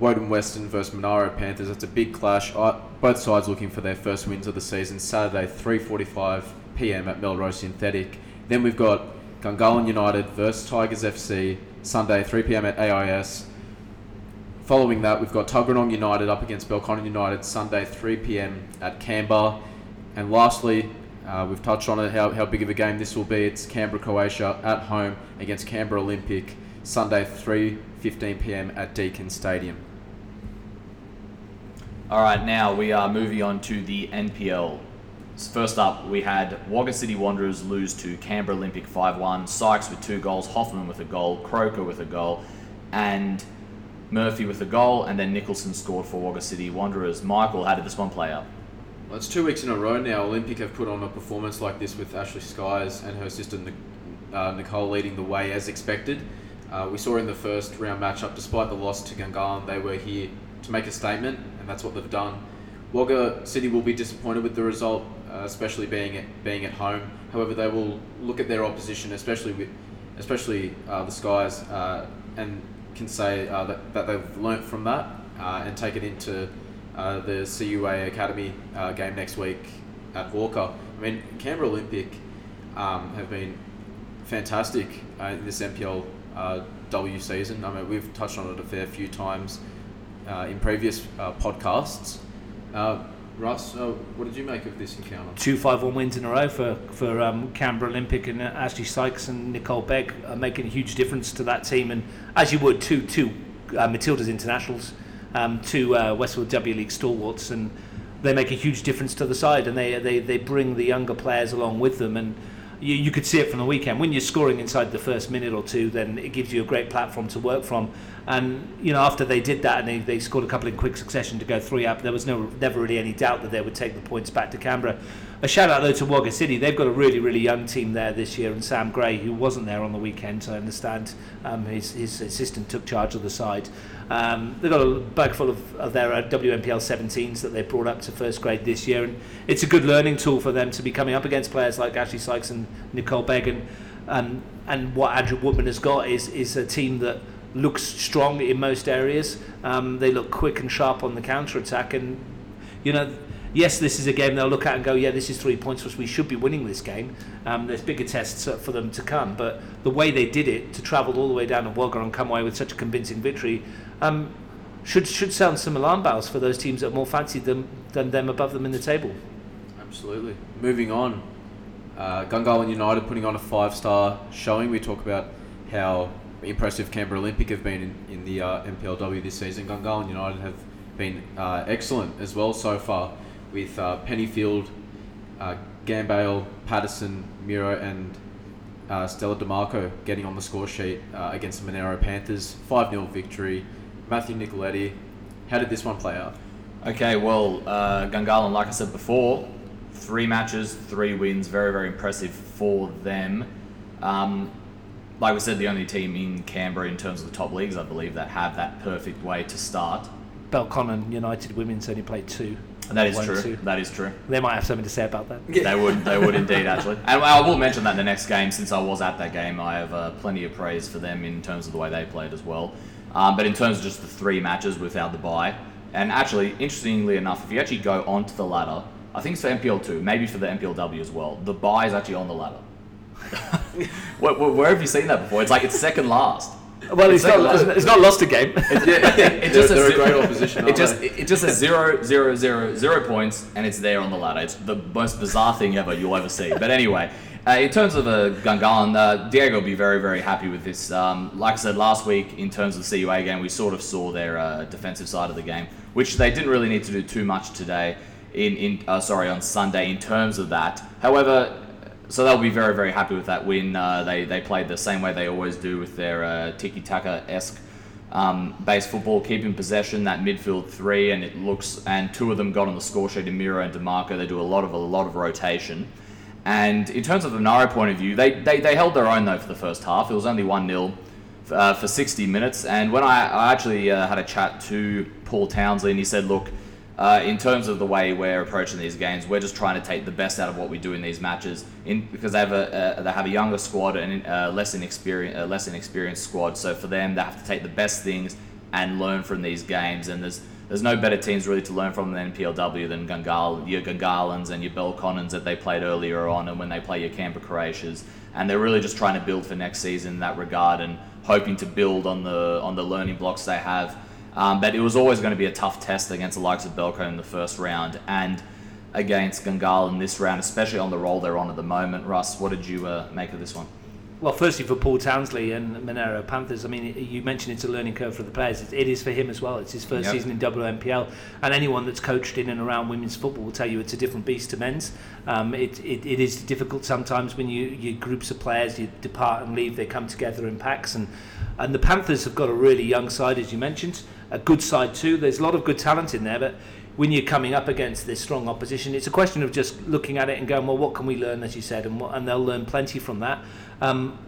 Woden Western versus Monaro Panthers. That's a big clash. Both sides looking for their first wins of the season. Saturday, 3.45 p.m. at Melrose Synthetic. Then we've got Gungahlin United versus Tigers FC, Sunday, 3 p.m. at AIS. Following that, we've got Tuggeranong United up against Belconnen United, Sunday, 3 p.m. at Canberra. And lastly, uh, we've touched on it, how, how big of a game this will be. It's Canberra Croatia at home against Canberra Olympic, Sunday, 3.15 p.m. at Deakin Stadium. All right, now we are moving on to the NPL. First up, we had Wagga City Wanderers lose to Canberra Olympic 5 1. Sykes with two goals, Hoffman with a goal, Croker with a goal, and Murphy with a goal, and then Nicholson scored for Wagga City Wanderers. Michael, how did this one play out? Well, it's two weeks in a row now. Olympic have put on a performance like this with Ashley Sykes and her sister uh, Nicole leading the way as expected. Uh, we saw in the first round matchup, despite the loss to Gungahlin, they were here to make a statement, and that's what they've done. Wagga City will be disappointed with the result. uh, especially being at, being at home. However, they will look at their opposition, especially with especially uh, the Sykes, uh, and can say uh, that, that they've learnt from that and take it into uh, the CUA Academy uh, game next week at Walker. I mean, Canberra Olympic um, have been fantastic uh, in this NPL uh, W season. I mean, we've touched on it a fair few times uh, in previous podcasts. Russ, uh, what did you make of this encounter? two five-one wins in a row for for um, Canberra Olympic and Ashley Sykes and Nicole Begg are making a huge difference to that team. And as you would, two two uh, Matilda's internationals, um, two uh, Westwood W League stalwarts, and they make a huge difference to the side. And they they, they bring the younger players along with them. And you, you could see it from the weekend when you're scoring inside the first minute or two, then it gives you a great platform to work from. And you know, after they did that and they, they scored a couple in quick succession to go three up, there was no never really any doubt that they would take the points back to Canberra. A shout out though to Wagga City. They've got a really really young team there this year, and Sam Gray, who wasn't there on the weekend, I understand um, his his assistant took charge of the side. Um, they've got a bag full of, of their uh, WNPL 17s that they brought up to first grade this year, and it's a good learning tool for them to be coming up against players like Ashley Sykes and Nicole Begg. And, um, and what Andrew Woodman has got is, is a team that looks strong in most areas. Um, they look quick and sharp on the counter attack, and you know, yes, this is a game they'll look at and go, yeah, this is three points for us. We should be winning this game. Um, there's bigger tests uh, for them to come, but the way they did it to travel all the way down to Wagga and come away with such a convincing victory. Um, should should sound some alarm bells for those teams that are more fancied than them above them in the table. Absolutely. Moving on, uh, Gungahlin United putting on a five-star showing. We talk about how impressive Canberra Olympic have been in, in the uh, NPLW this season. Gungahlin United have been uh, excellent as well so far, with uh, Pennyfield, uh, Gambale, Patterson, Miro, and uh, Stella DeMarco getting on the score sheet uh, against the Monaro Panthers. 5 0 victory. Matthew Nicoletti. How did this one play out? Okay, well, uh, Gungahlin, like I said before, three matches, three wins, very, very impressive for them. Um, like we said, the only team in Canberra in terms of the top leagues, I believe, that have that perfect way to start. Belconnen United women's only played two. And that is true. two. That is true. They might have something to say about that. They would, they would indeed actually. And I will mention that in the next game, since I was at that game, I have uh, plenty of praise for them in terms of the way they played as well. Um, but in terms of just the three matches without the bye, and actually, interestingly enough, if you actually go onto the ladder, I think it's for NPL two, maybe for the NPLW as well. The bye is actually on the ladder. where, where, where have you seen that before? It's like it's second last. Well, it's, It's not, like- it's not lost a game. It They're- just they're says a great opposition, It just it it just says zero zero zero zero points, and it's there on the ladder. It's the most bizarre thing ever you'll ever see. But anyway, uh, in terms of a Gungahlin, uh, Diego will be very very happy with this. Um, like I said last week, in terms of the CUA game, we sort of saw their uh, defensive side of the game, which they didn't really need to do too much today. In in uh, sorry on Sunday in terms of that. However, so they'll be very, very happy with that win. Uh, they, they played the same way they always do with their uh, tiki taka esque um, base football, keeping possession, that midfield three, and it looks. And two of them got on the score sheet, Miro and Demarco. They do a lot of a lot of rotation. And in terms of the Naro point of view, they, they, they held their own though for the first half. It was only one 0 uh, for 60 minutes. And when I, I actually uh, had a chat to Paul Townsley, and he said, look. Uh, in terms of the way we're approaching these games, we're just trying to take the best out of what we do in these matches, in, because they have a uh, they have a younger squad and uh, less inexperienced uh, less inexperienced squad. So for them, they have to take the best things and learn from these games. And there's there's no better teams really to learn from than PLW than Gungal, your Gungahlins and your Belconnens that they played earlier on, and when they play your Canberra Croatias. And they're really just trying to build for next season in that regard, and hoping to build on the on the learning blocks they have. Um, but it was always going to be a tough test against the likes of Belco in the first round and against Gungal in this round, especially on the role they're on at the moment. Russ, what did you uh, make of this one? Well, firstly for Paul Townsley and Monaro Panthers, I mean, you mentioned it's a learning curve for the players. It, it is for him as well. It's his first Yep. season in WNPL, and anyone that's coached in and around women's football will tell you it's a different beast to men's. Um, it, it, it is difficult sometimes when you, you groups of players, you depart and leave, they come together in packs, and and the Panthers have got a really young side, as you mentioned, a good side too. There's a lot of good talent in there, but when you're coming up against this strong opposition, it's a question of just looking at it and going, well, what can we learn, as you said, and, what, and they'll learn plenty from that. Um,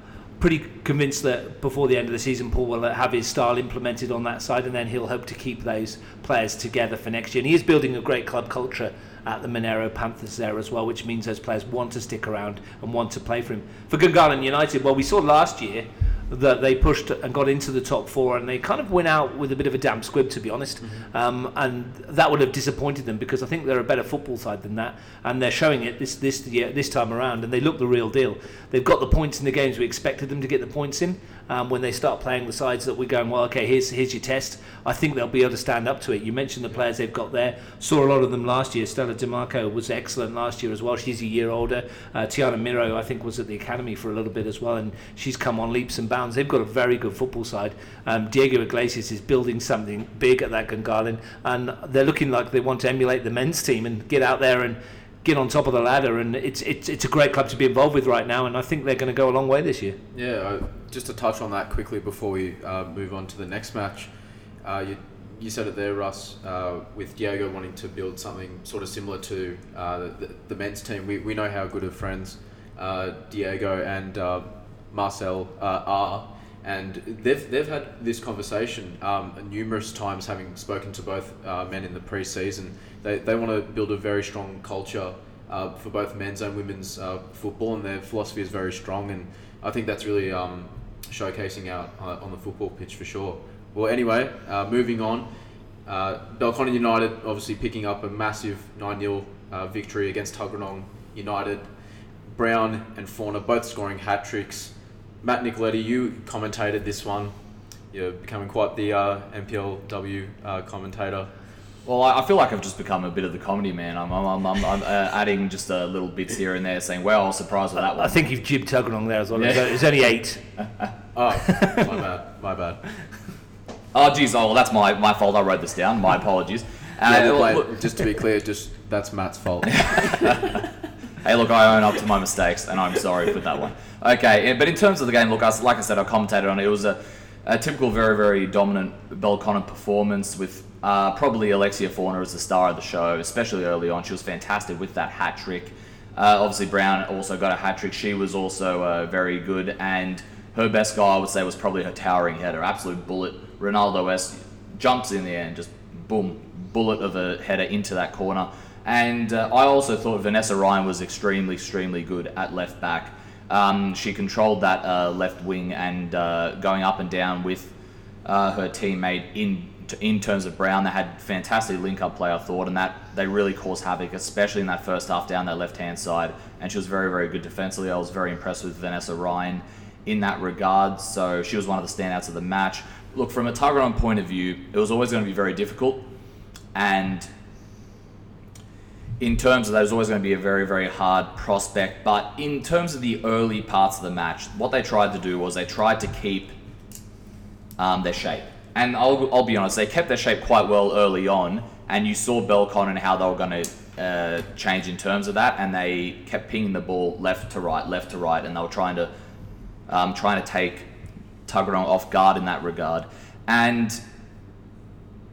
pretty convinced that before the end of the season, Paul will have his style implemented on that side, and then he'll hope to keep those players together for next year. And he is building a great club culture at the Monaro Panthers there as well, which means those players want to stick around and want to play for him. For Gungahlin United, well, we saw last year that they pushed and got into the top four, and they kind of went out with a bit of a damp squib, to be honest. Mm-hmm. Um, and that would have disappointed them because I think they're a better football side than that, and they're showing it this this year, this time around, and they look the real deal. They've got the points in the games we expected them to get the points in. Um, when they start playing the sides that we're going, well, okay, here's here's your test. I think they'll be able to stand up to it. You mentioned the players they've got there. Saw a lot of them last year. Stella DeMarco was excellent last year as well. She's a year older. Uh, Tiana Miro, I think, was at the academy for a little bit as well, and she's come on leaps and bounds. They've got a very good football side. Um, Diego Iglesias is building something big at that Gungahlin, and they're looking like they want to emulate the men's team and get out there and get on top of the ladder. And it's it's it's a great club to be involved with right now, and I think they're going to go a long way this year. Yeah, just to touch on that quickly before we uh, move on to the next match. Uh, you, you said it there, Russ, uh, with Diego wanting to build something sort of similar to uh, the, the men's team. We, we know how good of friends uh, Diego and uh, Marcel uh, are. And they've, they've had this conversation um, numerous times, having spoken to both uh, men in the pre-season. They, they want to build a very strong culture uh, for both men's and women's uh, football, and their philosophy is very strong. And I think that's really um, showcasing out uh, on the football pitch for sure. Well, anyway, uh, moving on. Uh, Belconnen United obviously picking up a massive 9 0 uh, victory against Tuggeranong United. Brown and Fauna both scoring hat tricks. Matt Nicoletti, you commentated this one. You're becoming quite the uh, NPLW uh, commentator. Well, I I feel like I've just become a bit of the comedy man. I'm, I'm, I'm, I'm, I'm uh, adding just uh, little bits here and there, saying, "Well, I was surprised with that one." I think you've jibbed Tuggeranong there as well. Yeah. It's only- eight. Oh, my bad, my bad. Oh, geez, oh, well, that's my, my fault. I wrote this down. My apologies. Uh, Yeah, well, just to be clear, just that's Matt's fault. Hey, look, I own up to my mistakes, and I'm sorry for that one. Okay, but in terms of the game, look, s- like I said, I commentated on it. It was a, a typical, very, very dominant Belconnen performance with uh, probably Alexia Fauna as the star of the show, especially early on. She was fantastic with that hat trick. Uh, obviously, Brown also got a hat trick. She was also uh, very good, and her best goal, I would say, was probably her towering header. Absolute bullet. Ronaldo West jumps in there and just boom, bullet of a header into that corner. And uh, I also thought Vanessa Ryan was extremely, extremely good at left back. Um, she controlled that uh, left wing and uh, going up and down with uh, her teammate in in terms of Brown. They had fantastic link up play, I thought, and that they really caused havoc, especially in that first half down that left hand side. And she was very, very good defensively. I was very impressed with Vanessa Ryan in that regard. So she was one of the standouts of the match. Look, from a Tuggeranong point of view, it was always going to be very difficult, and in terms of that, it was always going to be a very, very hard prospect. But in terms of the early parts of the match, what they tried to do was they tried to keep um, their shape. And I'll, I'll be honest, they kept their shape quite well early on, and you saw Belcon and how they were going to uh, change in terms of that, and they kept pinging the ball left to right, left to right, and they were trying to um, trying to take Tuggeranong off guard in that regard. And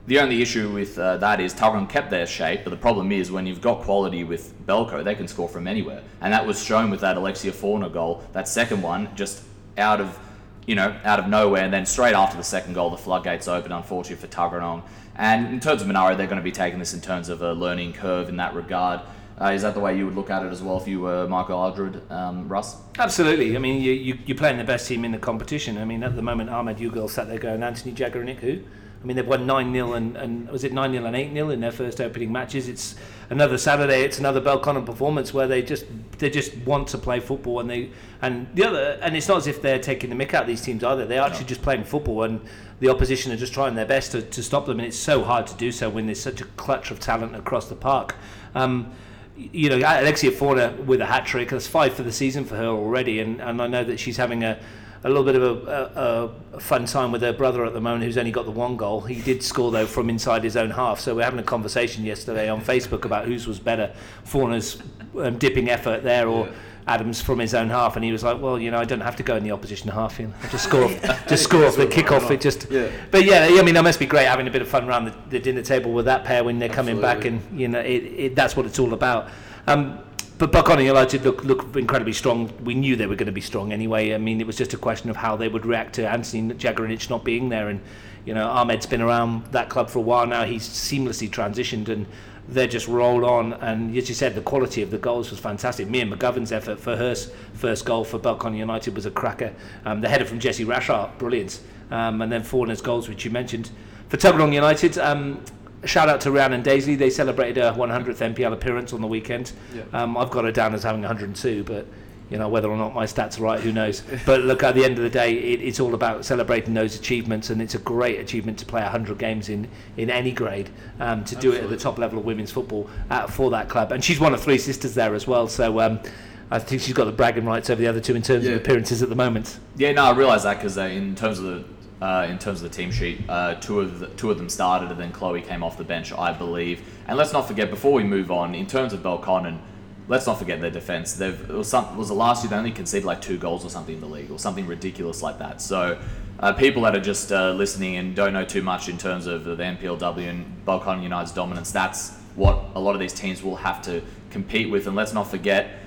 the only issue with uh, that is Tuggeranong kept their shape, but the problem is when you've got quality with Belco, they can score from anywhere, and that was shown with that Alexia Fauna goal. That second one, just out of you know out of nowhere, and then straight after the second goal, the floodgates open. Unfortunately for Tuggeranong. And in terms of Monaro, they're going to be taking this in terms of a learning curve in that regard. Uh, is that the way you would look at it as well if you were Michael Aldred, um, Russ? Absolutely. I mean, you, you, you're playing the best team in the competition. I mean, at the moment, Ahmed Ugal sat there going, Anthony Jaggernick, who? I mean, they've won 9 0 and, and was it 9 0 and 8 0 in their first opening matches. It's another Saturday, it's another Belconnen performance where they just they just want to play football. And they and the other, and it's not as if they're taking the mick out of these teams either. They're actually just playing football, and the opposition are just trying their best to, to stop them. And it's so hard to do so when there's such a clutch of talent across the park. Um, you know, Alexia Fauna with a hat trick. That's five for the season for her already, and, and I know that she's having a, a little bit of a, a, a fun time with her brother at the moment, who's only got the one goal. He did score though from inside his own half. So we're having a conversation yesterday on Facebook about whose was better, Fauna's um, dipping effort there or. Adams from his own half, and he was like, "Well, you know, I don't have to go in the opposition half. You know, I just score, just score off the kickoff. It just, Yeah. but yeah, I mean, that must be great having a bit of fun around the, the dinner table with that pair when they're coming back, and you know, it, it, that's what it's all about. Um, but Belconnen United look look incredibly strong. We knew they were going to be strong anyway. I mean, it was just a question of how they would react to Anthony Jagrinic not being there. And you know, Ahmed's been around that club for a while now. He's seamlessly transitioned and they just rolled on. And as you said, the quality of the goals was fantastic. Mia McGovern's effort for her first goal for Belconnen United was a cracker. Um, the header from Jesse Rashart, brilliant. Um, and then Fauna's goals, which you mentioned. For Tuggeranong United, um, shout out to Rhiannon Daisley. They celebrated her 100th NPL appearance on the weekend. Yeah. Um, I've got her down as having 102, but you know whether or not my stats are right, who knows? but look, at the end of the day, it, it's all about celebrating those achievements, and it's a great achievement to play 100 games in in any grade. Um, to Absolutely. do it at the top level of women's football at, for that club, and she's one of three sisters there as well. So. Um, I think she's got the bragging rights over the other two in terms yeah. of appearances at the moment. Yeah, no, I realise that because uh, in terms of the uh, in terms of the team sheet. Uh, two of the, two of them started, and then Chloe came off the bench, I believe. And let's not forget, before we move on, in terms of Belconnen, let's not forget their defense. They've it was, some, it was the last year they only conceded like two goals or something in the league, or something ridiculous like that. So. Uh, people that are just uh, listening and don't know too much in terms of the NPLW and Belconnen United's dominance, that's what a lot of these teams will have to compete with. And let's not forget,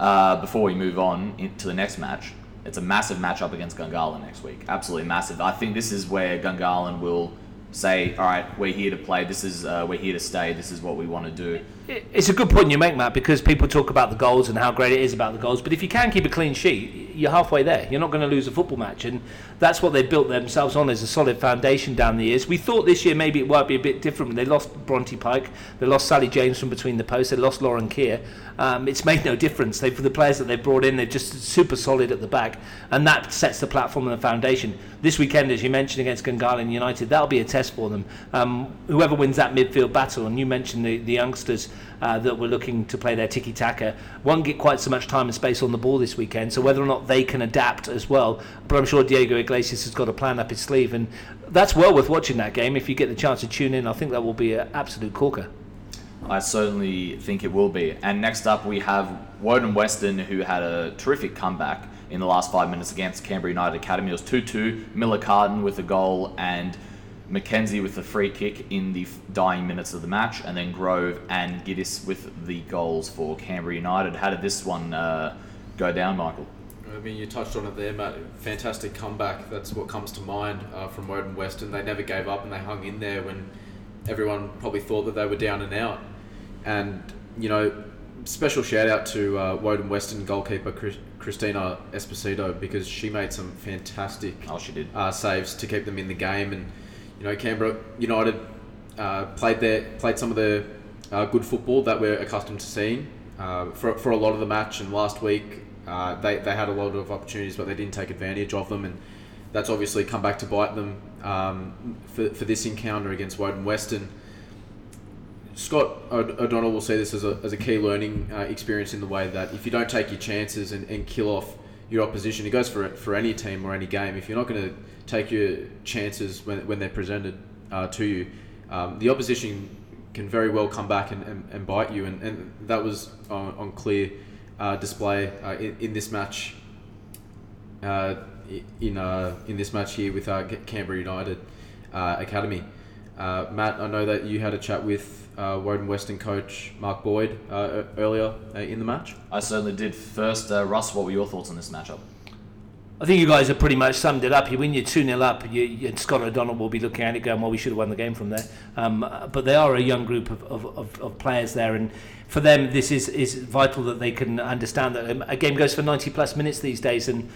uh, before we move on to the next match, it's a massive matchup against Gungahlin next week. Absolutely massive. I think this is where Gungahlin will say, "All right, we're here to play. This is uh, we're here to stay. This is what we want to do." It's a good point you make, Matt, because people talk about the goals and how great it is about the goals. But if you can keep a clean sheet, you're halfway there. You're not going to lose a football match, and that's what they built themselves on as a solid foundation down the years. We thought this year maybe it might be a bit different. They lost Bronte Pike, they lost Sally James from between the posts, they lost Lauren Keir. Um, it's made no difference. They for the players that they've brought in, they're just super solid at the back, and that sets the platform and the foundation. This weekend, as you mentioned against Gungahlin United, that'll be a test for them. Um, whoever wins that midfield battle, and you mentioned the, the youngsters uh, that were looking to play their tiki taka won't get quite so much time and space on the ball this weekend. So whether or not they can adapt as well, but I'm sure Diego Iglesias has got a plan up his sleeve, and that's well worth watching that game. If you get the chance to tune in, I think that will be an absolute corker. I certainly think it will be. And next up, we have Woden Western, who had a terrific comeback in the last five minutes against Canberra United Academy. It was 2 2. Miller Carton with a goal and McKenzie with the free kick in the dying minutes of the match, and then Grove and Giddis with the goals for Canberra United. How did this one uh, go down, Michael? I mean, you touched on it there, Matt. Fantastic comeback. That's what comes to mind uh, from Woden Western. They never gave up and they hung in there when everyone probably thought that they were down and out. And, you know, special shout out to uh, Woden Western goalkeeper Christina Esposito because she made some fantastic oh, she did. Uh, saves to keep them in the game. And you know, Canberra United uh, played their played some of the uh, good football that we're accustomed to seeing uh, for, for a lot of the match. And last week, uh, they, they had a lot of opportunities, but they didn't take advantage of them. And that's obviously come back to bite them um, for, for this encounter against Woden Western. Scott O'Donnell will see this as a, as a key learning uh, experience in the way that if you don't take your chances and, and kill off your opposition, it goes for for any team or any game. If you're not going to take your chances when, when they're presented uh, to you. Um, the opposition can very well come back and, and, and bite you, and, and that was on, on clear uh, display uh, in, in this match. Uh, in uh, in this match here with uh, Canberra United Academy, Matt, I know that you had a chat with Woden Western coach Mark Boyd earlier in the match. I certainly did. First, Russ, what were your thoughts on this matchup? I think you guys have pretty much summed it up. You win, you're 2 0 up, you, you, Scott O'Donnell will be looking at it going, well, we should have won the game from there. Um, but they are a young group of, of, of, of, players there, and for them, this is, is vital that they can understand that a game goes for 90 plus minutes these days. and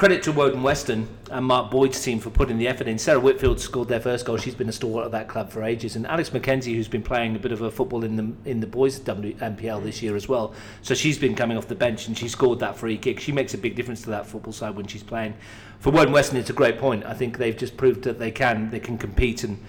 credit to Woden Western and Mark Boyd's team for putting the effort in. Sarah Whitfield scored their first goal. She's been a stalwart of that club for ages, and Alex McKenzie, who's been playing a bit of a football in the in the boys WNPL this year as well. So she's been coming off the bench and she scored that free kick. She makes a big difference to that football side when she's playing. For Woden Western, it's a great point. I think they've just proved that they can they can compete and.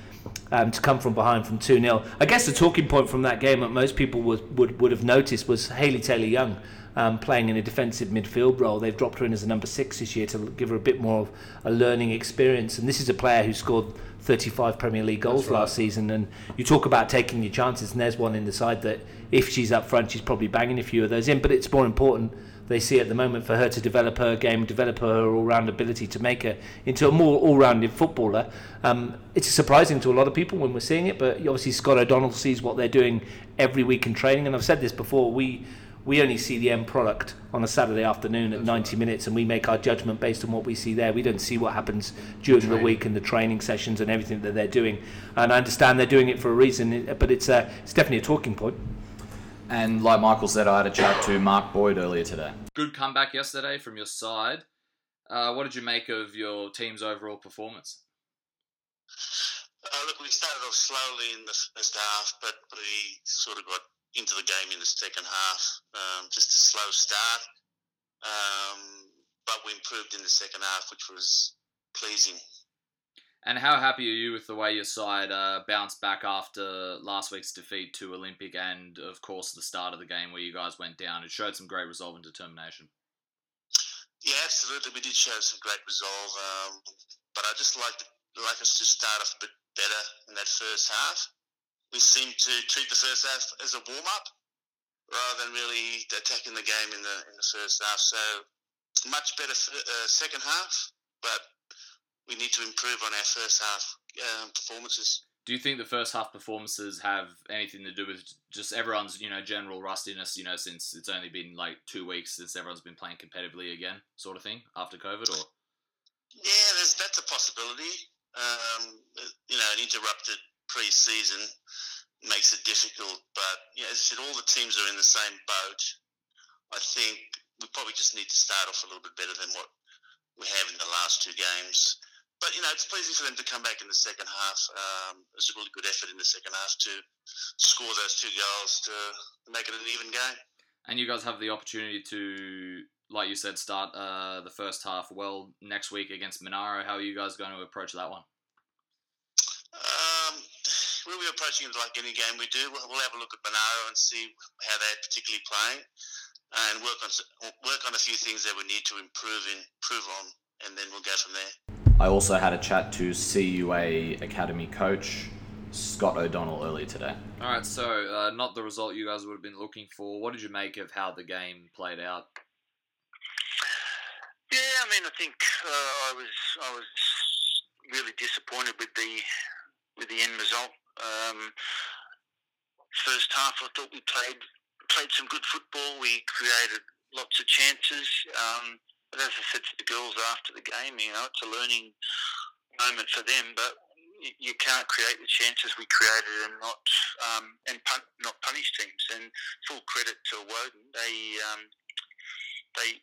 Um, to come from behind from 2 0. I guess the talking point from that game that most people would, would, would have noticed was Haley Taylor Young um, playing in a defensive midfield role. They've dropped her in as a number six this year to give her a bit more of a learning experience. And this is a player who scored 35 Premier League goals right. last season. And you talk about taking your chances, and there's one in the side that if she's up front, she's probably banging a few of those in. But it's more important they see at the moment for her to develop her game, develop her all-round ability to make her into a more all-rounded footballer. Um, it's surprising to a lot of people when we're seeing it, but obviously Scott O'Donnell sees what they're doing every week in training. And I've said this before, we we only see the end product on a Saturday afternoon at 90 minutes and we make our judgment based on what we see there. We don't see what happens during the week and the training sessions and everything that they're doing. And I understand they're doing it for a reason, but it's, a, it's definitely a talking point. And like Michael said, I had a chat to Mark Boyd earlier today. Good comeback yesterday from your side. Uh, what did you make of your team's overall performance? Uh, look, we started off slowly in the first half, but we sort of got into the game in the second half. Um, just a slow start, um, but we improved in the second half, which was pleasing. And how happy are you with the way your side uh, bounced back after last week's defeat to Olympic and, of course, the start of the game where you guys went down? It showed some great resolve and determination. Yeah, absolutely. We did show some great resolve, um, but I just like like us to start off a bit better in that first half. We seem to treat the first half as a warm up rather than really attacking the game in the in the first half. So much better uh, second half, but we need to improve on our first half um, performances. Do you think the first half performances have anything to do with just everyone's, you know, general rustiness, you know, since it's only been like two weeks since everyone's been playing competitively again, sort of thing, after COVID, or? Yeah, there's, that's a possibility. Um, you know, an interrupted pre-season makes it difficult, but as I said, all the teams are in the same boat. I think we probably just need to start off a little bit better than what we have in the last two games but you know, it's pleasing for them to come back in the second half. Um, it was a really good effort in the second half to score those two goals to make it an even game. And you guys have the opportunity to, like you said, start uh, the first half well next week against Monaro. How are you guys going to approach that one? We'll be approaching it like any game we do. We'll, we'll have a look at Monaro and see how they're particularly playing, and work on work on a few things that we need to improve in, improve on, and then we'll go from there. I also had a chat to CUA Academy coach Scott O'Donnell earlier today. All right, so uh, not the result you guys would have been looking for. What did you make of how the game played out? Yeah, I mean, I think uh, I was I was really disappointed with the with the end result. Um, first half, I thought we played played some good football. We created lots of chances. Um, but as I said to the girls after the game, you know, it's a learning moment for them. But you, can't create the chances we created and not um, and pun- not punish teams. And full credit to Woden, they um, they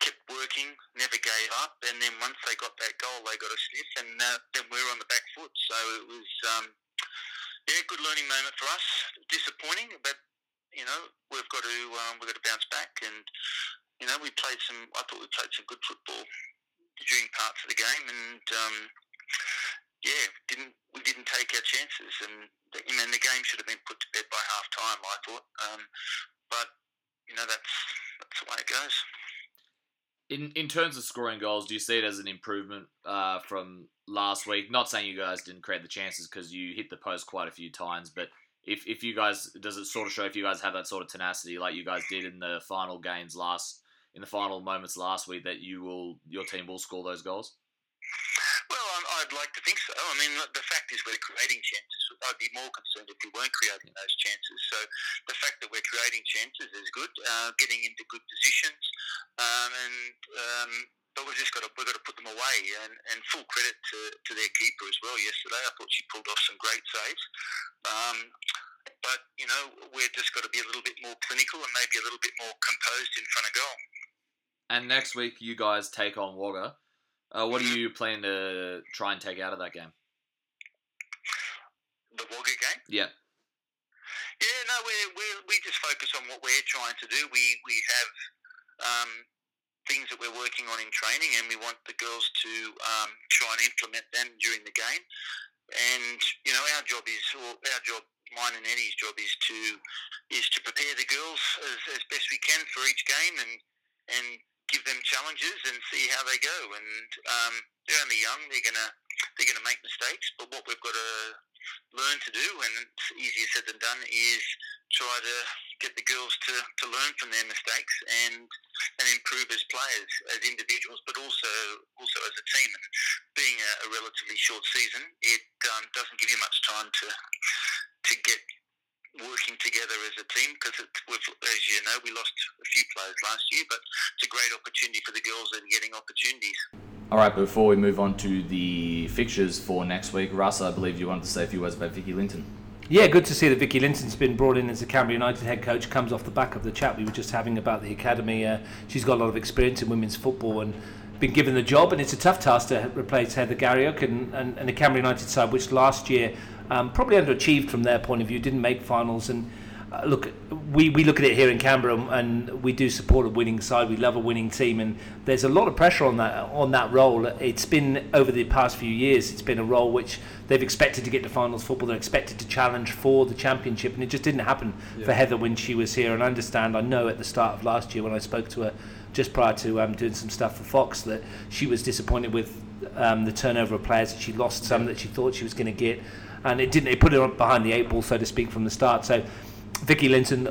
kept working, never gave up, and then once they got that goal, they got a sniff, and uh, then we were on the back foot. So it was um, yeah, good learning moment for us. Disappointing, but you know we've got to um, we've got to bounce back and you know, we played some. I thought we played some good football during parts of the game, and um, yeah, didn't we didn't take our chances, and I mean the game should have been put to bed by half time. I thought, um, but you know that's that's the way it goes. In in terms of scoring goals, do you see it as an improvement uh, from last week? Not saying you guys didn't create the chances because you hit the post quite a few times, but if if you guys does it sort of show if you guys have that sort of tenacity like you guys did in the final games last in the final moments last week that you will your team will score those goals? Well, I'd like to think so. I mean, the fact is we're creating chances. I'd be more concerned if we weren't creating those chances. So the fact that we're creating chances is good. Uh, getting into good positions, um, and um, but we've just got to we've got to put them away. And, and full credit to, to their keeper as well. Yesterday, I thought she pulled off some great saves. Um, but you know, we've just got to be a little bit more clinical and maybe a little bit more composed in front of goal. And next week, you guys take on Wagga. Uh, what are you planning to try and take out of that game? The Wagga game? Yeah. Yeah, no, we we we just focus on what we're trying to do. We we have um, things that we're working on in training, and we want the girls to um, try and implement them during the game. And you know, our job is, or our job, mine and Eddie's job is to is to prepare the girls as, as best we can for each game, and and give them challenges and see how they go. And um, they're only young; they're gonna they're gonna make mistakes. But what we've got to learn to do, and it's easier said than done, is try to get the girls to, to learn from their mistakes and and improve as players, as individuals, but also also as a team. And being a, a relatively short season, it um, doesn't give you much time to to get working together as a team because, as you know, we lost a few players last year, but it's a great opportunity for the girls and getting opportunities. All right, before we move on to the fixtures for next week, Russ, I believe you wanted to say a few words about Vicki Linton. Yeah, good to see that Vicki Linton's been brought in as a Canberra United head coach. Comes off the back of the chat we were just having about the academy. Uh, she's got a lot of experience in women's football and been given the job, and it's a tough task to replace Heather Garriock and, and, and the Canberra United side, which last year um, probably underachieved from their point of view, didn't make finals. And look, we, we look at it here in Canberra, and we do support a winning side. We love a winning team, and there's a lot of pressure on that on that role. It's been over the past few years. It's been a role which they've expected to get to finals football. They're expected to challenge for the championship, and it just didn't happen yeah. for Heather when she was here. And I understand. I know at the start of last year when I spoke to her just prior to um, doing some stuff for Fox that she was disappointed with um, the turnover of players. That she lost some that she thought she was going to get and it didn't. It put her behind the eight ball, so to speak, from the start. So, Vicki Linton,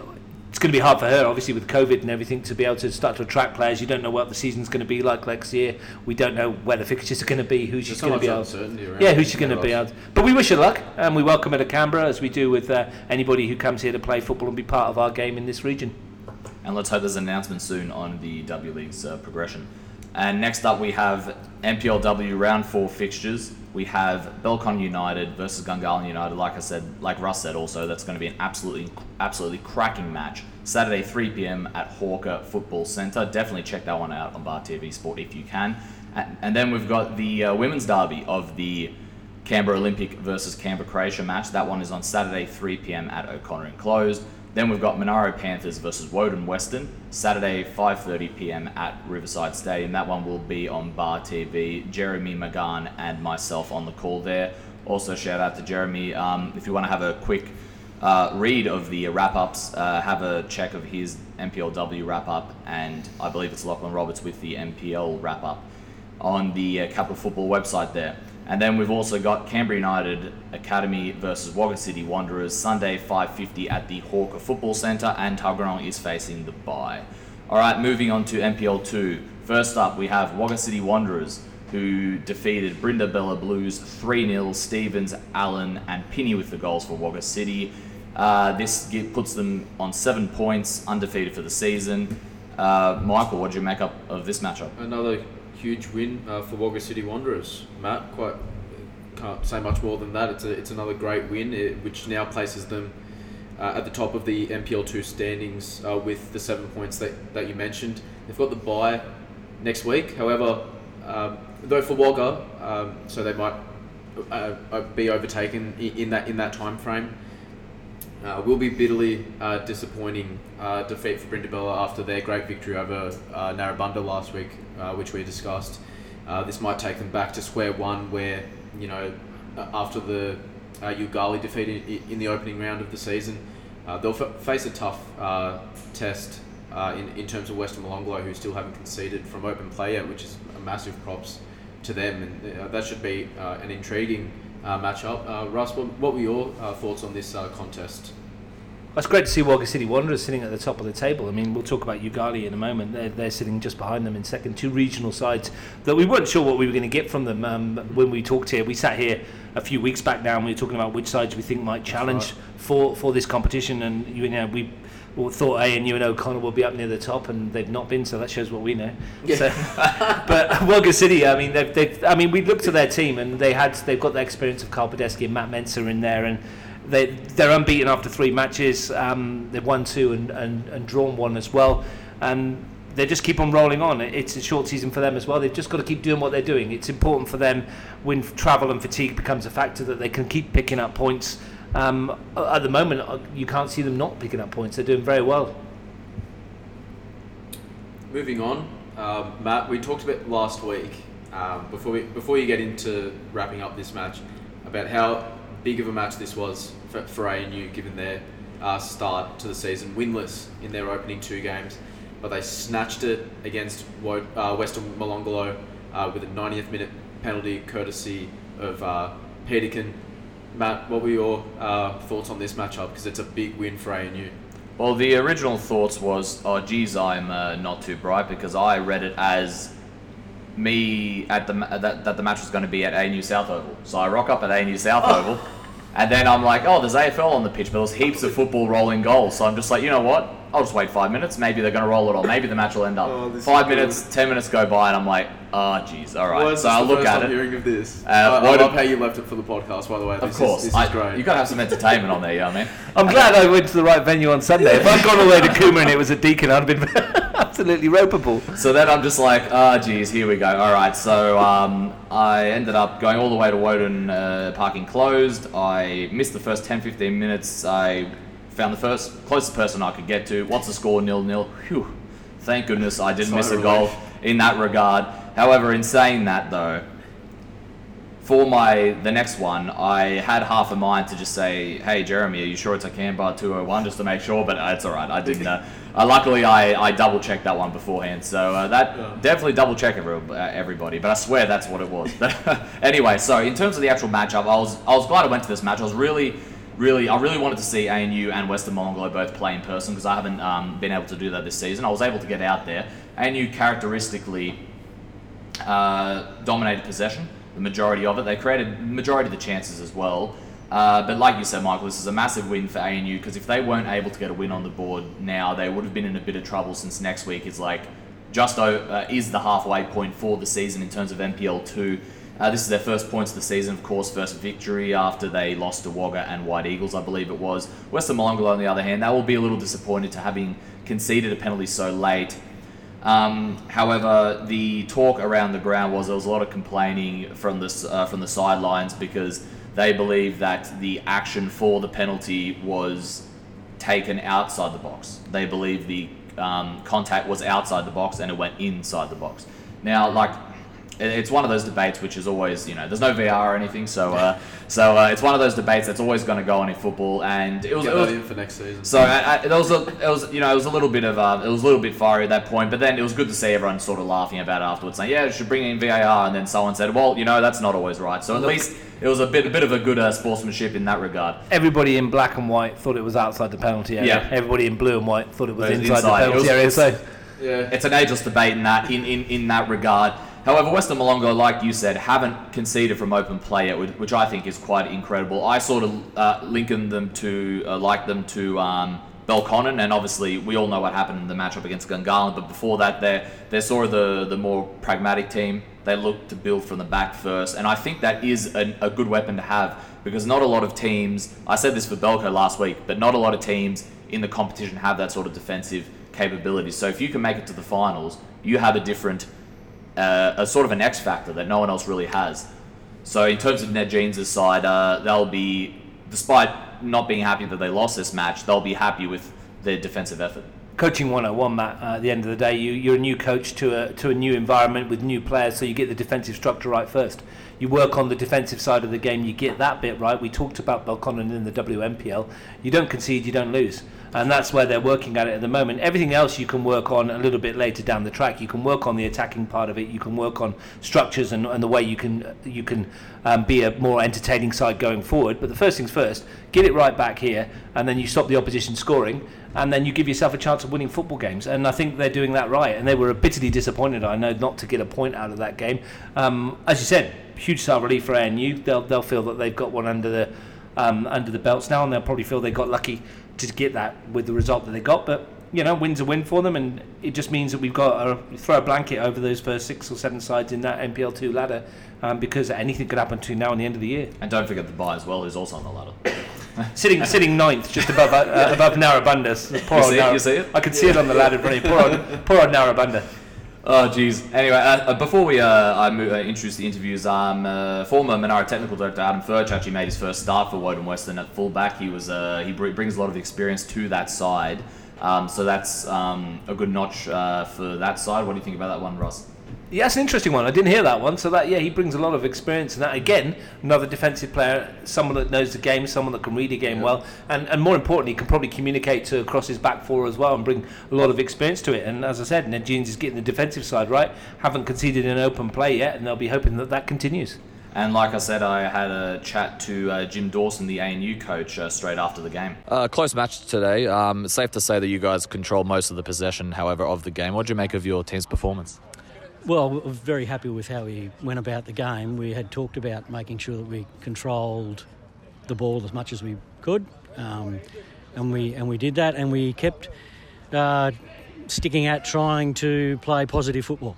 it's going to be hard for her, obviously, with COVID and everything, to be able to start to attract players. You don't know what the season's going to be like next year. We don't know where the fixtures are going to be, who she's going to be able. Yeah, who she's going to be able. But we wish her luck, and we welcome her to Canberra as we do with uh, anybody who comes here to play football and be part of our game in this region. And let's hope there's an announcement soon on the W League's uh, progression. And next up, we have NPLW round four fixtures. We have Belcon United versus Gungahlin United. Like I said, like Russ said, also that's going to be an absolutely, absolutely cracking match. Saturday, 3 p.m. at Hawker Football Centre. Definitely check that one out on Bar TV Sport if you can. And, and then we've got the uh, women's derby of the Canberra Olympic versus Canberra Croatia match. That one is on Saturday, 3 p.m. at O'Connor Enclosed. Then we've got Monaro Panthers versus Woden Western, Saturday 5:30 p.m. at Riverside Stadium. That one will be on Bar TV. Jeremy McGahn and myself on the call there. Also, shout out to Jeremy. Um, if you want to have a quick uh, read of the wrap ups, uh, have a check of his NPLW wrap up, and I believe it's Lachlan Roberts with the NPL wrap up on the uh, Capital Football website there. And then we've also got Canberra United Academy versus Wagga City Wanderers Sunday 5:50 at the Hawker Football Centre, and Tuggeranong is facing the bye. All right, moving on to NPL two. First up, we have Wagga City Wanderers who defeated Brindabella Blues 3 0. Stevens, Allen, and Pinney with the goals for Wagga City. Uh, this puts them on seven points, undefeated for the season. Uh, Michael, what did you make up of this matchup? Another huge win uh, for Wagga City Wanderers. Matt, quite can't say much more than that. It's a, it's another great win, it, which now places them uh, at the top of the NPL two standings uh, with the seven points that, that you mentioned. They've got the bye next week. However, um, though for Wagga, um, so they might uh, uh, be overtaken in that in that time frame. Uh, will be bitterly uh, disappointing uh, defeat for Brindabella after their great victory over uh, Narrabundah last week, uh, which we discussed. Uh, this might take them back to square one, where you know after the uh, Yoogali defeat in, in, the opening round of the season, they'll f- face a tough test in in terms of Western Molonglo, who still haven't conceded from open play yet, which is a massive props to them, and that should be an intriguing uh, matchup. Uh, Russ, what, what, were your uh, thoughts on this uh, contest? It's great to see Wagga City Wanderers sitting at the top of the table. I mean, we'll talk about Yoogali in a moment. They're, they're sitting just behind them in second. Two regional sides that we weren't sure what we were going to get from them um, when we talked here. We sat here a few weeks back now and we were talking about which sides we think might challenge right. for, for this competition. And you know, we thought ANU and O'Connor will be up near the top, and they've not been. So that shows what we know. Yeah. So, but Wagga City, I mean, they've, they've, I mean, we looked at their team, and they had they've got the experience of Carl Podeski and Matt Mensah in there, and they they're unbeaten after three matches. Um, they've won two and, and, and drawn one as well, and they just keep on rolling on. It's a short season for them as well. They've just got to keep doing what they're doing. It's important for them when travel and fatigue becomes a factor that they can keep picking up points um, at the moment, uh, you can't see them not picking up points. They're doing very well. Moving on, um, Matt, we talked about last week um, before we before you get into wrapping up this match about how big of a match this was for, for ANU given their uh, start to the season, winless in their opening two games, but they snatched it against uh, Western Molonglo uh, with a 90th minute penalty courtesy of Peterkin Matt, what were your uh, thoughts on this matchup? Because it's a big win for ANU. Well, the original thoughts was, oh, geez, I'm uh, not too bright because I read it as me at the that, that the match was going to be at ANU South Oval. So I rock up at ANU South oh. Oval, And then I'm like, oh, there's AFL on the pitch, but there's heaps of football rolling goals. So I'm just like, you know what? I'll just wait five minutes. Maybe they're going to roll it on. Maybe the match will end up. Oh, this five good. minutes, ten minutes go by, and I'm like, oh, jeez, all right. Well, so I the look first at time it. hearing of this. Uh, I, I what love how you left it for the podcast, by the way. Of This course, is, this I, is great. you got to have some entertainment on there, you know what I mean? I'm glad I went to the right venue on Sunday. If I'd gone all the way to Cooma and it was a Deakin, I'd have been absolutely ropeable. So then I'm just like, ah, geez, here we go. All right. So um, I ended up going all the way to Woden, uh, parking closed. I missed the first 10, 15 minutes. I found the first closest person I could get to. What's the score? Nil nil. Phew. Thank goodness I didn't miss a goal in that regard. However, in saying that though, for my the next one, I had half a mind to just say, "Hey, Jeremy, are you sure it's a Canberra 201?" just to make sure, but uh, it's all right. I didn't. Uh, uh, luckily, I, I double checked that one beforehand, so uh, that Yeah. definitely double check uh, everybody. But I swear that's what it was. anyway, so in terms of the actual matchup, I was I was glad I went to this match. I was really. Really, I really wanted to see ANU and Western Molonglo both play in person because I haven't um, been able to do that this season. I was able to get out there. ANU characteristically uh, dominated possession, the majority of it. They created majority of the chances as well. Uh, but like you said, Michael, this is a massive win for ANU because if they weren't able to get a win on the board now, they would have been in a bit of trouble since next week is like just uh, is the halfway point for the season in terms of NPL two. Uh, this is their first points of the season, of course, first victory after they lost to Wagga and White Eagles, I believe it was. Western Molonglo, on the other hand, they will be a little disappointed to having conceded a penalty so late. Um, however, the talk around the ground was there was a lot of complaining from the uh, from the sidelines because they believe that the action for the penalty was taken outside the box. They believe the um, contact was outside the box and it went inside the box. Now, like, it's one of those debates which is always, you know, there's no VR or anything, so uh, so uh, it's one of those debates that's always going to go on in football, and it was, Get it was in for next season. so I, I, there was a, it was you know it was a little bit of uh, it was a little bit fiery at that point, but then it was good to see everyone sort of laughing about it afterwards, saying yeah, you should bring in VAR, and then someone said, well, you know that's not always right. So at Look- least it was a bit a bit of a good uh, sportsmanship in that regard. Everybody in black and white thought it was outside the penalty area. Yeah. Everybody in blue and white thought it was It was inside, inside. the penalty was- area. it's- So yeah. It's an ageless debate in that in, in, in that regard. However, Western Molonglo, like you said, haven't conceded from open play yet, which- I think is quite incredible. I sort of uh, them to uh, like them to um, Belconnen, and obviously we all know what happened in the matchup against Gungahlin. But before that, they're they're sort of the the more pragmatic team. They look to build from the back first, and I think that is a, a good weapon to have because not a lot of teams. I said this for Belco last week, but not a lot of teams in the competition have that sort of defensive capability. So if you can make it to the finals, you have a different, uh, a sort of an X factor that no one else really has. So in terms of Ned Jeans' side, uh, they'll be, despite not being happy that they lost this match, they'll be happy with their defensive effort. coaching 101 Matt uh, at the end of the day you, you're a new coach to a, to a new environment with new players so you get the defensive structure right first you work on the defensive side of the game you get that bit right we talked about Belconnen in the WNPL you don't concede you don't lose and that's where they're working at it at the moment everything else you can work on a little bit later down the track you can work on the attacking part of it you can work on structures and, and the way you can you can um, be a more entertaining side going forward but the first things first get it right back here and then you stop the opposition scoring and then you give yourself a chance of winning football games. And I think they're doing that right. And they were bitterly disappointed, I know, not to get a point out of that game. Um, as you said, huge star relief for ANU. They'll they'll feel that they've got one under the um, under the belts now, and they'll probably feel they got lucky to get that with the result that they got. But you know, win's a win for them, and it just means that we've got to throw a blanket over those first six or seven sides in that NPL two ladder, um, because anything could happen between now and the end of the year. And don't forget the buy as well, who's also on the ladder. Sitting sitting ninth, just above uh, above Narrabundahs. Poor You see? You see it? I could see it on the ladder in front of you. Poor old, poor old Narrabundah. Oh, jeez. Anyway, uh, uh, before we uh, I move, uh, introduce the interviews, um, uh, former Monaro Technical Director Adam Furch actually made his first start for Woden Western at fullback. He was uh, he br- brings a lot of experience to that side, um, so that's um, a good notch uh, for that side. What do you think about that one, Ross? Yeah, that's an interesting one. I didn't hear that one. So that yeah, he brings a lot of experience in that. Again, another defensive player, someone that knows the game, someone that can read a game well, and, and more importantly, can probably communicate to across his back four as well and bring a lot of experience to it. And as I said, Ned Jeans is getting the defensive side right. Haven't conceded an open play yet, and they'll be hoping that that continues. And like I said, I had a chat to uh, Jim Dawson, the ANU coach, uh, straight after the game. Uh, close match today. Um, it's safe to say that you guys control most of the possession, however, of the game. What do you make of your team's performance? Well, we're very happy with how we went about the game. We had talked about making sure that we controlled the ball as much as we could, um, and we and we did that, and we kept uh, sticking at trying to play positive football.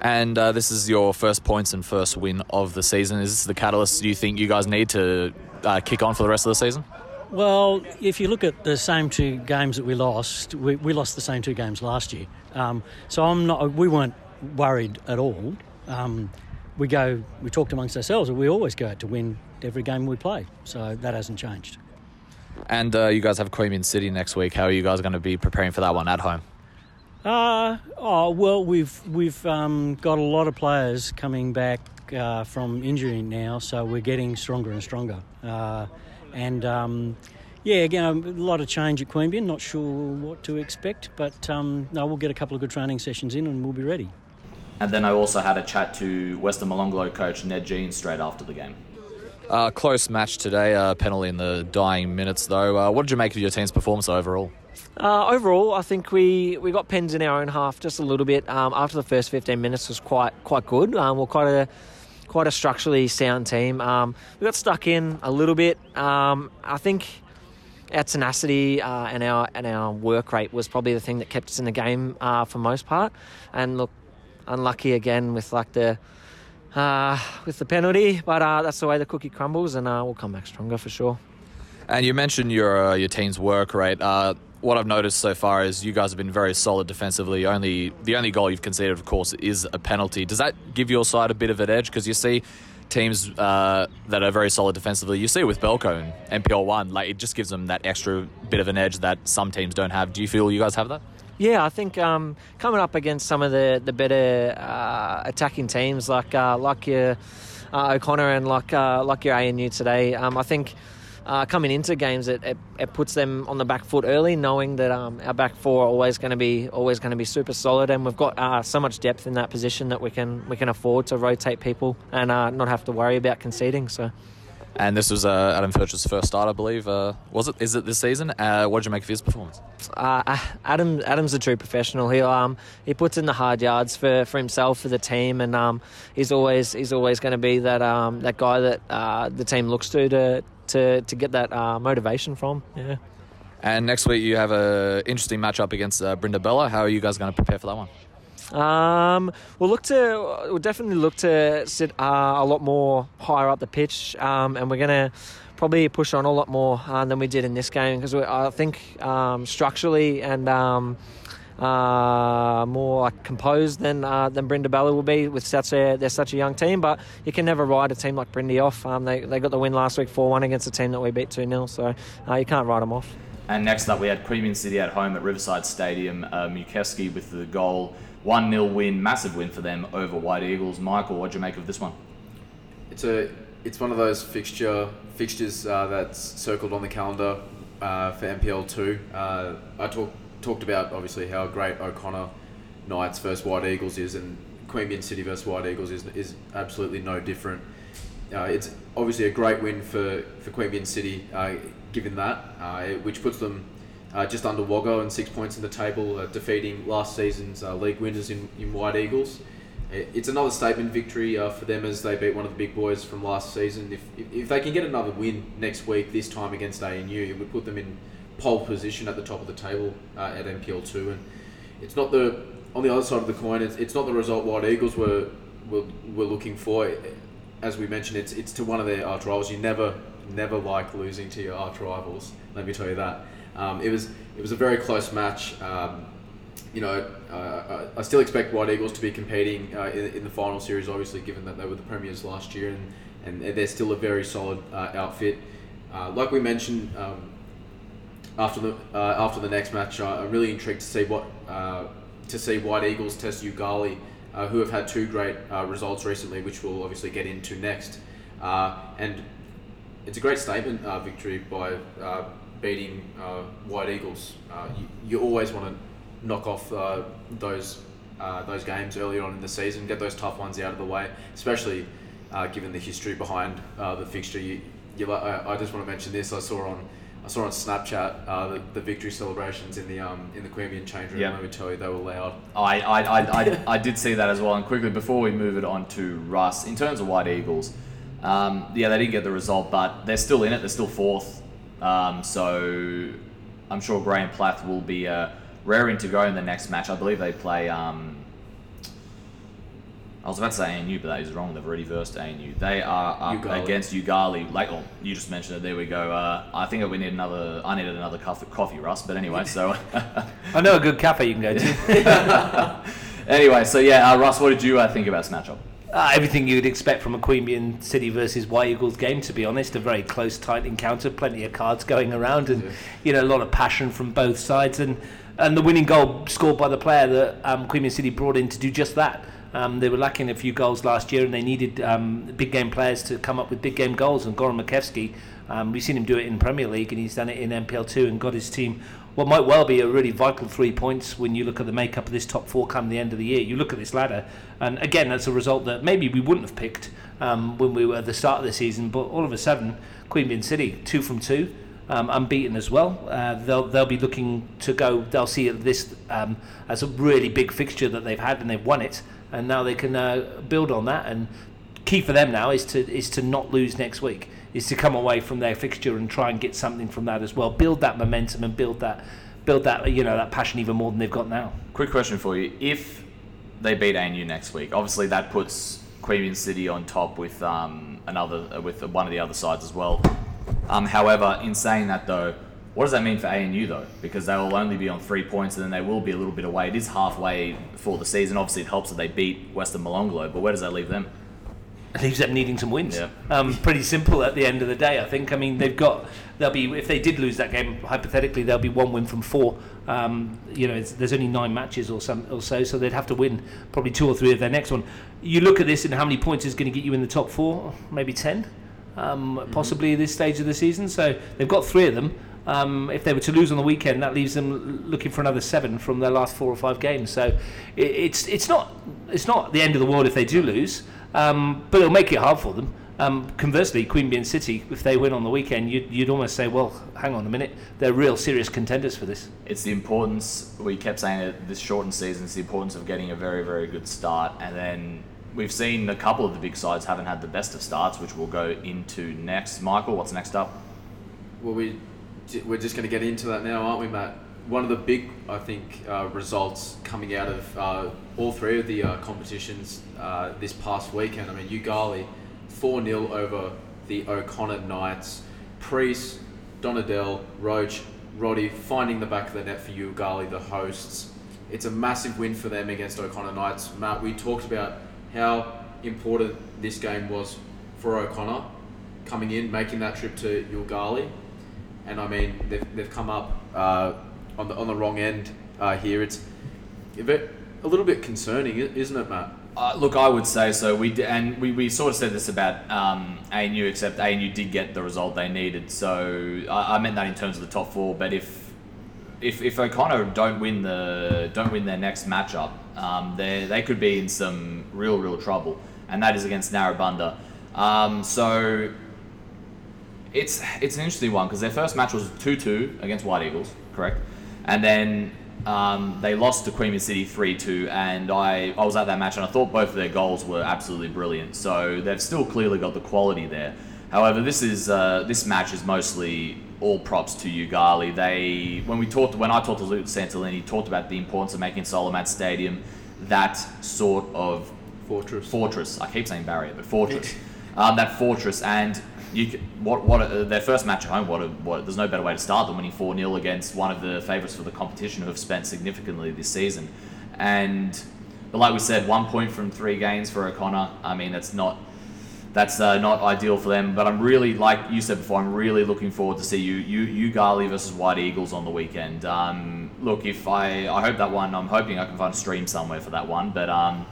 And uh, this is your first points and first win of the season. Is this the catalyst you think you guys need to uh, kick on for the rest of the season? Well, if you look at the same two games that we lost, we, we lost the same two games last year. Um, so I'm not. We weren't worried at all. Um, we go. We talked amongst ourselves, and we always go out to win every game we play. So that hasn't changed. And uh, you guys have Queanbeyan City next week. How are you guys going to be preparing for that one at home? Uh, oh well, we've we've um, got a lot of players coming back uh, from injury now, so we're getting stronger and stronger. Uh, and um, yeah, again, a lot of change at Queanbeyan. Not sure what to expect, but um, no, we'll get a couple of good training sessions in, and we'll be ready. And then I also had a chat to Western Molonglo coach Ned Jean straight after the game. Uh, close match today, uh, penalty in the dying minutes though. Uh, what did you make of your team's performance overall? Uh, overall, I think we, we got pens in our own half just a little bit. Um, after the first 15 minutes was quite quite good. Um, we're quite a quite a structurally sound team. Um, we got stuck in a little bit. Um, I think our tenacity uh, and our and our work rate was probably the thing that kept us in the game uh, for most part. And look, unlucky again with like the uh, with the penalty, but uh, that's the way the cookie crumbles, and uh, we'll come back stronger for sure. And you mentioned your uh, your team's work rate. Uh, what I've noticed so far is you guys have been very solid defensively. Only the only goal you've conceded, of course, is a penalty. Does that give your side a bit of an edge? Because you see teams uh, that are very solid defensively. You see it with Belco and NPL one, like it just gives them that extra bit of an edge that some teams don't have. Do you feel you guys have that? Yeah, I think um, coming up against some of the the better uh, attacking teams like uh, like your uh, O'Connor and like uh, like your ANU today, um, I think. Uh, coming into games, it, it, it, puts them on the back foot early, knowing that um, our back four are always going to be always going to be super solid, and we've got uh, so much depth in that position that we can we can afford to rotate people and not have to worry about conceding. So. And this was uh, Adam Furcher's first start, I believe. Uh, was it? Is it this season? Uh, what did you make of his performance? Uh, Adam, Adam's a true professional. He um, he puts in the hard yards for, for himself, for the team, and um, he's always he's always going to be that um, that guy that uh, the team looks to to to, to get that uh, motivation from. Yeah. And next week you have a interesting matchup against Brindabella. How are you guys going to prepare for that one? Um, we'll look to we'll definitely look to sit uh, a lot more higher up the pitch, um, and we're gonna probably push on a lot more uh, than we did in this game because I think um, structurally and um, uh, more like composed than uh, than Brindabella will be with such a they're such a young team. But you can never ride a team like Brindy off. Um, they they got the win last week four one against a team that we beat two 0 so uh, you can't ride them off. And next up, we had Queanbeyan City at home at Riverside Stadium. Uh, Mukewski with the goal. 1 0 win, massive win for them over White Eagles. Michael, what do you make of this one? It's a it's one of those fixture fixtures uh, that's circled on the calendar uh, for NPL two. Uh, I talked talked about obviously how great O'Connor Knights versus White Eagles is, and Queanbeyan City versus White Eagles is is absolutely no different. Uh, it's obviously a great win for for Queanbeyan City, uh, given that, uh, which puts them uh, just under Wagga and six points in the table, uh, defeating last season's uh, league winners in, in White Eagles. It's another statement victory uh, for them as they beat one of the big boys from last season. If, if, if, they can get another win next week, this time against ANU, it would put them in pole position at the top of the table uh, at NPL two. And it's not the on the other side of the coin. It's, it's not the result White Eagles were, were were looking for. As we mentioned, it's it's to one of their arch rivals. You never never like losing to your arch rivals. Let me tell you that. Um, it was it was a very close match. Um, you know, uh, I still expect White Eagles to be competing uh, in, in, the final series, obviously, given that they were the premiers last year, and, and they're still a very solid uh, outfit. Uh, like we mentioned um, after the uh, after the next match, I'm really intrigued to see what uh, to see White Eagles test Yoogali, who have had two great results recently, which we'll obviously get into next. and it's a great statement victory by beating uh, White Eagles, uh, you, you always want to knock off uh, those uh, those games early on in the season, get those tough ones out of the way, especially uh, given the history behind uh, the fixture. You, you, I, I just want to mention this. I saw on I saw on Snapchat the, the victory celebrations in the um, in the Queanbeyan change room. Yep. Let me tell you, they were loud. I, I, I, I, I did see that as well. And quickly before we move it on to Russ, in terms of White Eagles. Um, yeah, they didn't get the result, but they're still in it. They're still fourth. Um, so I'm sure Graham Plath will be uh, raring to go in the next match. I believe they play. Um, I was about to say ANU, but that is wrong. They've already versed ANU. They are up Yoogali. against Yoogali. Like, oh, you just mentioned it. There we go. Uh, I think we need another. I needed another coffee, coffee Russ. But anyway, so. I know a good cafe you can go to. anyway, so yeah, uh, Russ, what did you uh, think about this matchup? Uh, everything you'd expect from a Queanbeyan City versus White Eagles game, to be honest. A very close, tight encounter, plenty of cards going around, and you know a lot of passion from both sides. And and the winning goal scored by the player that um, Queanbeyan City brought in to do just that. Um, they were lacking a few goals last year, and they needed um, big game players to come up with big game goals. And Goran Makevsky, um, we've seen him do it in Premier League, and he's done it in NPL two, and got his team what might well be a really vital three points when you look at the makeup of this top four come the end of the year. You look at this ladder, and again, that's a result that maybe we wouldn't have picked um, when we were at the start of the season, but all of a sudden, Queanbeyan City, two from two. Um, unbeaten as well. Uh, they'll they'll be looking to go. They'll see this um, as a really big fixture that they've had, and they've won it. And now they can uh, build on that. And key for them now is to is to not lose next week. Is to come away from their fixture and try and get something from that as well. Build that momentum and build that build that you know that passion even more than they've got now. Quick question for you: If they beat ANU next week, obviously that puts Queanbeyan City on top with um, another uh, with one of the other sides as well. Um, however, in saying that though, what does that mean for ANU though? Because they will only be on three points, and then they will be a little bit away. It is halfway for the season. Obviously, it helps that they beat Western Molonglo, but where does that leave them? Leaves them needing some wins. Yeah. Um, pretty simple at the end of the day, I think. I mean, they've got they'll be if they did lose that game hypothetically, they'll be one win from four. Um, you know, it's, there's only nine matches or some or so, so they'd have to win probably two or three of their next one. You look at this and how many points is going to get you in the top four? Maybe ten, um, possibly at this stage of the season. So they've got three of them. Um, if they were to lose on the weekend, that leaves them looking for another seven from their last four or five games. So it, it's it's not it's not the end of the world if they do lose, um, but it'll make it hard for them. Um, conversely, Queanbeyan City, if they win on the weekend, you'd, you'd almost say, well, hang on a minute, they're real serious contenders for this. It's the importance, we kept saying it this shortened season, it's the importance of getting a very, very good start. And then we've seen a couple of the big sides haven't had the best of starts, which we'll go into next. Michael, what's next up? Well, we we're just going to get into that now, aren't we, Matt? One of the big, I think, uh, results coming out of uh, all three of the uh, competitions uh, this past weekend. I mean, Yoogali, four 0 over the O'Connor Knights. Priest, Donadell, Roach, Roddy finding the back of the net for Yoogali, the hosts. It's a massive win for them against O'Connor Knights. Matt, we talked about how important this game was for O'Connor coming in, making that trip to Yoogali and I mean they've, they've come up uh, on the on the wrong end uh, here. It's a, little bit concerning, isn't it, Matt? Uh, look, I would say so. We d- and we, we sort of said this about um, ANU, except ANU did get the result they needed. So I, I meant that in terms of the top four. But if if if O'Connor don't win the don't win their next matchup, um, they they could be in some real real trouble, and that is against Narrabundah. Um, so it's it's an interesting one because their first match was two two against White Eagles, correct? And then um, they lost to Queen City three two, and I I was at that match and I thought both of their goals were absolutely brilliant. So they've still clearly got the quality there. However, this is uh, this match is mostly all props to Yoogali. They when we talked when I talked to Luke Santolini, talked about the importance of making Solomat Stadium that sort of fortress. Fortress. I keep saying barrier, but fortress. um, that fortress and. You, what what their first match at home? What, what there's no better way to start than winning four 0 against one of the favourites for the competition who have spent significantly this season, and but like we said, one point from three games for O'Connor. I mean, that's not that's uh, not ideal for them. But I'm really, like you said before, I'm really looking forward to see you, you, you Gali versus White Eagles on the weekend. Um, look, if I, I hope that one, I'm hoping I can find a stream somewhere for that one. But um,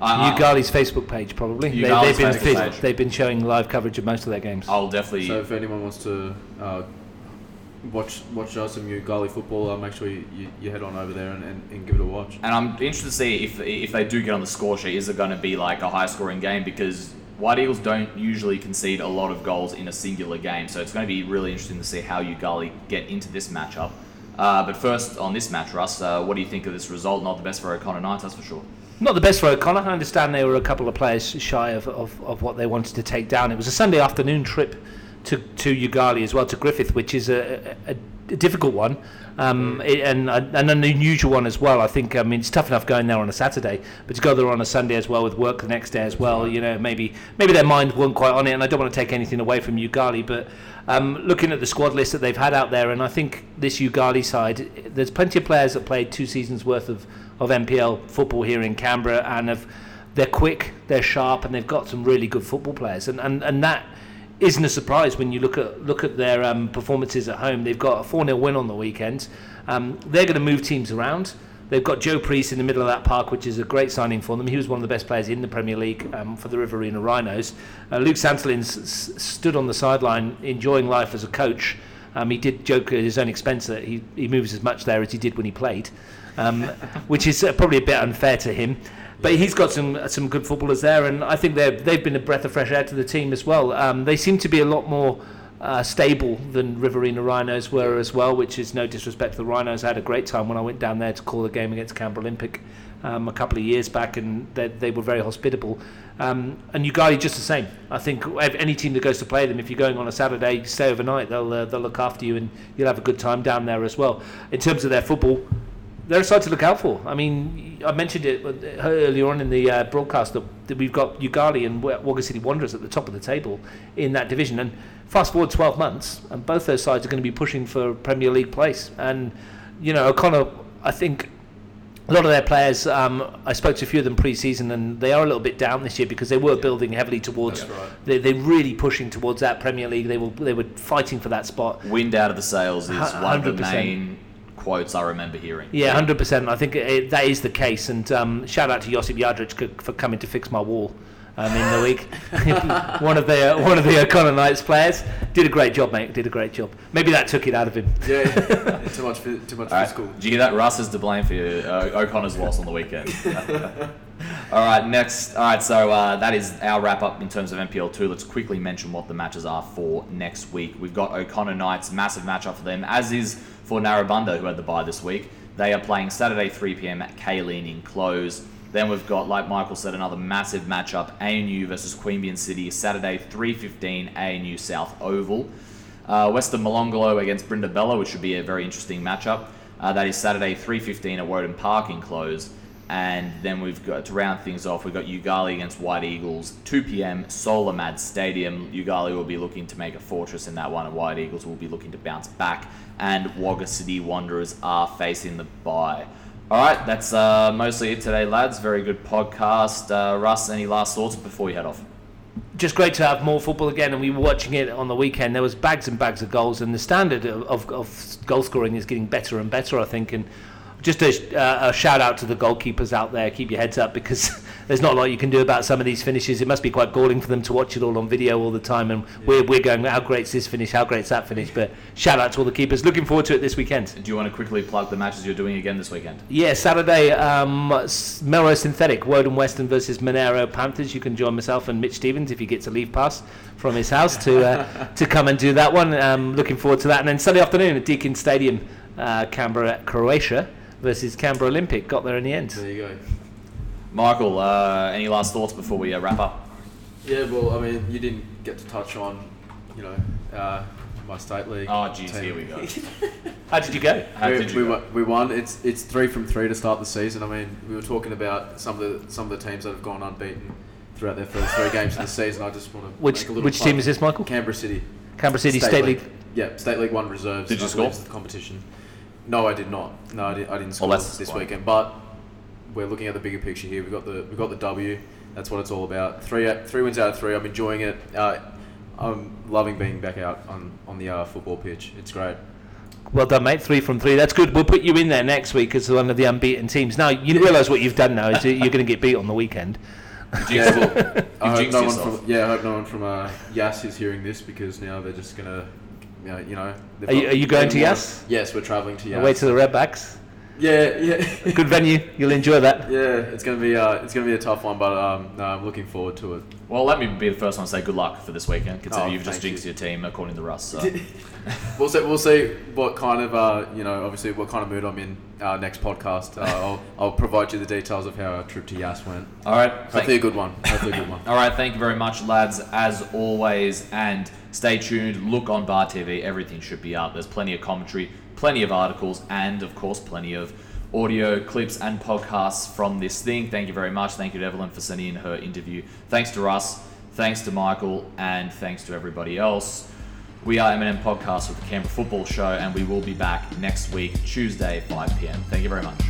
I, I- Yoogali's Facebook page probably. They, they've, been Facebook fi- page. they've been showing live coverage of most of their games. I'll definitely. So if anyone wants to uh, watch watch uh, some Yoogali football, uh, make sure you, you, you head on over there and, and, and give it a watch. And I'm interested to see if if they do get on the score sheet, is it going to be like a high scoring game? Because White Eagles don't usually concede a lot of goals in a singular game, so it's going to be really interesting to see how Yoogali get into this matchup. Uh, but first, on this match, Russ, uh, what do you think of this result? Not the best for O'Connor Knights, that's for sure. Not the best for O'Connor. I understand they were a couple of players shy of, of, of what they wanted to take down. It was a Sunday afternoon trip to to Yoogali as well to Griffith, which is a, a, a difficult one. Um, and a- and an unusual one as well. I think. I mean, it's tough enough going there on a Saturday, but to go there on a Sunday as well with work the next day as well. You know, maybe maybe their mind weren't quite on it. And I don't want to take anything away from Yoogali, but um, looking at the squad list that they've had out there, and I think this Yoogali side, there's plenty of players that played two seasons worth of, of NPL football here in Canberra, and have they're quick, they're sharp, and they've got some really good football players, and and, and that isn't a surprise when you look at look at their um, performances at home. They've got a 4 0 win on the weekend. Um, they're going to move teams around. They've got Joe Priest in the middle of that park, which is a great signing for them. He was one of the best players in the Premier League um, for the Riverina Rhinos. Uh, Luke Santalin s- s- stood on the sideline enjoying life as a coach. Um, he did joke at his own expense that he, he moves as much there as he did when he played, um, which is uh, probably a bit unfair to him. But he's got some some good footballers there, and I think they've they've been a breath of fresh air to the team as well. Um, they seem to be a lot more uh, stable than Riverina Rhinos were as well, which is no disrespect to the Rhinos. I had a great time when I went down there to call the game against Canberra Olympic um, a couple of years back, and they, they were very hospitable. Um, and Yoogali just the same. I think any team that goes to play them, if you're going on a Saturday, stay overnight. They'll uh, they'll look after you, and you'll have a good time down there as well. In terms of their football, they're a side to look out for. I mean, I mentioned it earlier on in the uh, broadcast that, that we've got Yoogali and Wa- Wagga City Wanderers at the top of the table in that division. And fast forward 12 months, and both those sides are going to be pushing for Premier League place. And, you know, O'Connor, I think a lot of their players, um, I spoke to a few of them pre-season, and they are a little bit down this year because they were building heavily towards. Right. They, they're really pushing towards that Premier League. They were they were fighting for that spot. Wind out of the sails is Hu- one of the main quotes I remember hearing. Yeah, hundred percent. I think it, that is the case. And um, shout out to Josip Jadric for coming to fix my wall um, in the week. one of the uh, one of the O'Connor Knights players did a great job, mate. Did a great job. Maybe that took it out of him. Yeah, too much, phys- too much All right. physical. Did you hear that? Russ is to blame for your, uh, O'Connor's loss on the weekend. all right, next. All right, so uh, that is our wrap up in terms of NPL two. Let's quickly mention what the matches are for next week. We've got O'Connor Knights, massive matchup for them, as is for Narrabundah, who had the bye this week. They are playing Saturday 3 p.m. at Kaleen in close. Then we've got, like Michael said, another massive matchup: ANU versus Queanbeyan City, Saturday 3:15 ANU South Oval. Uh, Western Molonglo against Brindabella, which should be a very interesting matchup. Uh, that is Saturday 3:15 at Woden Park in close. And then we've got to round things off. We've got Yoogali against White Eagles, 2 p.m. Solamad Stadium. Yoogali will be looking to make a fortress in that one, and White Eagles will be looking to bounce back. And Wagga City Wanderers are facing the bye. All right, that's uh, mostly it today, lads. Very good podcast. Uh, Russ, any last thoughts before we head off? just great to have more football again and we were watching it on the weekend there was bags and bags of goals and the standard of, of, of goal scoring is getting better and better I think and just a, uh, a shout out to the goalkeepers out there keep your heads up because there's not a lot you can do about some of these finishes it must be quite galling for them to watch it all on video all the time and we're, we're going how great's this finish how great's that finish but shout out to all the keepers looking forward to it this weekend Do you want to quickly plug the matches you're doing again this weekend? yeah, Saturday, um, Melrose Synthetic, Woden Western versus Monaro Panthers. You can join myself and Mitch Stevens if he gets a leave pass from his house to uh, to come and do that one. Um, looking forward to that. And then Sunday afternoon at Deakin Stadium, uh, Canberra, Croatia versus Canberra Olympic. Got there in the end. There you go. Michael, uh, any last thoughts before we uh, wrap up? Yeah, well, I mean, you didn't get to touch on, you know, uh, my state league. Oh, jeez, team. here we go. How did you go? How we, did you we, go? won- we won. It's it's three from three to start the season. I mean, we were talking about some of the some of the teams that have gone unbeaten throughout their first three games of the season. I just want to Which make a little which plug. team is this, Michael? Canberra City. Canberra City State, League. Yeah, State League One reserves. Did you score? The competition. No, I did not. No, I, did, I didn't score Well, that's this disappointing. weekend. But we're looking at the bigger picture here. We got the we got the W. That's what it's all about. Three out- three wins out of three. I'm enjoying it. Uh, I'm loving being back out on on the uh, football pitch. It's great. Well done, mate. Three from three. That's good. We'll put you in there next week as one of the unbeaten teams. Now you realise what you've done now is that you're going to get beat on the weekend. Yeah, well, I hope jinxed no one yourself. from yeah, I hope no one from uh, Yass is hearing this because now they're just gonna, you know, you know. Are you- are you going to wanna- Yass? Yes, we're traveling to Yass. Away to the Redbacks. Yeah, yeah. Good venue. You'll enjoy that. Yeah, it's gonna be uh, it's gonna be a tough one, but um, no, I'm looking forward to it. Well, let me be the first one to say good luck for this weekend, considering Oh, you've just thank jinxed your team according to Russ. So. We'll see. We'll see what kind of uh, you know, obviously what kind of mood I'm in. Uh, next podcast, uh, I'll I'll provide you the details of how our trip to Yass went. All right. Hopefully a good one. Hopefully a good one. All right, thank you very much, lads, as always. And stay tuned. Look on Bar TV. Everything should be up. There's plenty of commentary, plenty of articles, and of course, plenty of audio clips and podcasts from this thing. Thank you very much. Thank you to Evelyn for sending in her interview. Thanks to Russ. Thanks to Michael. And thanks to everybody else. We are M&M Podcast with the Canberra Football Show, and we will be back next week, Tuesday, 5 p.m. Thank you very much.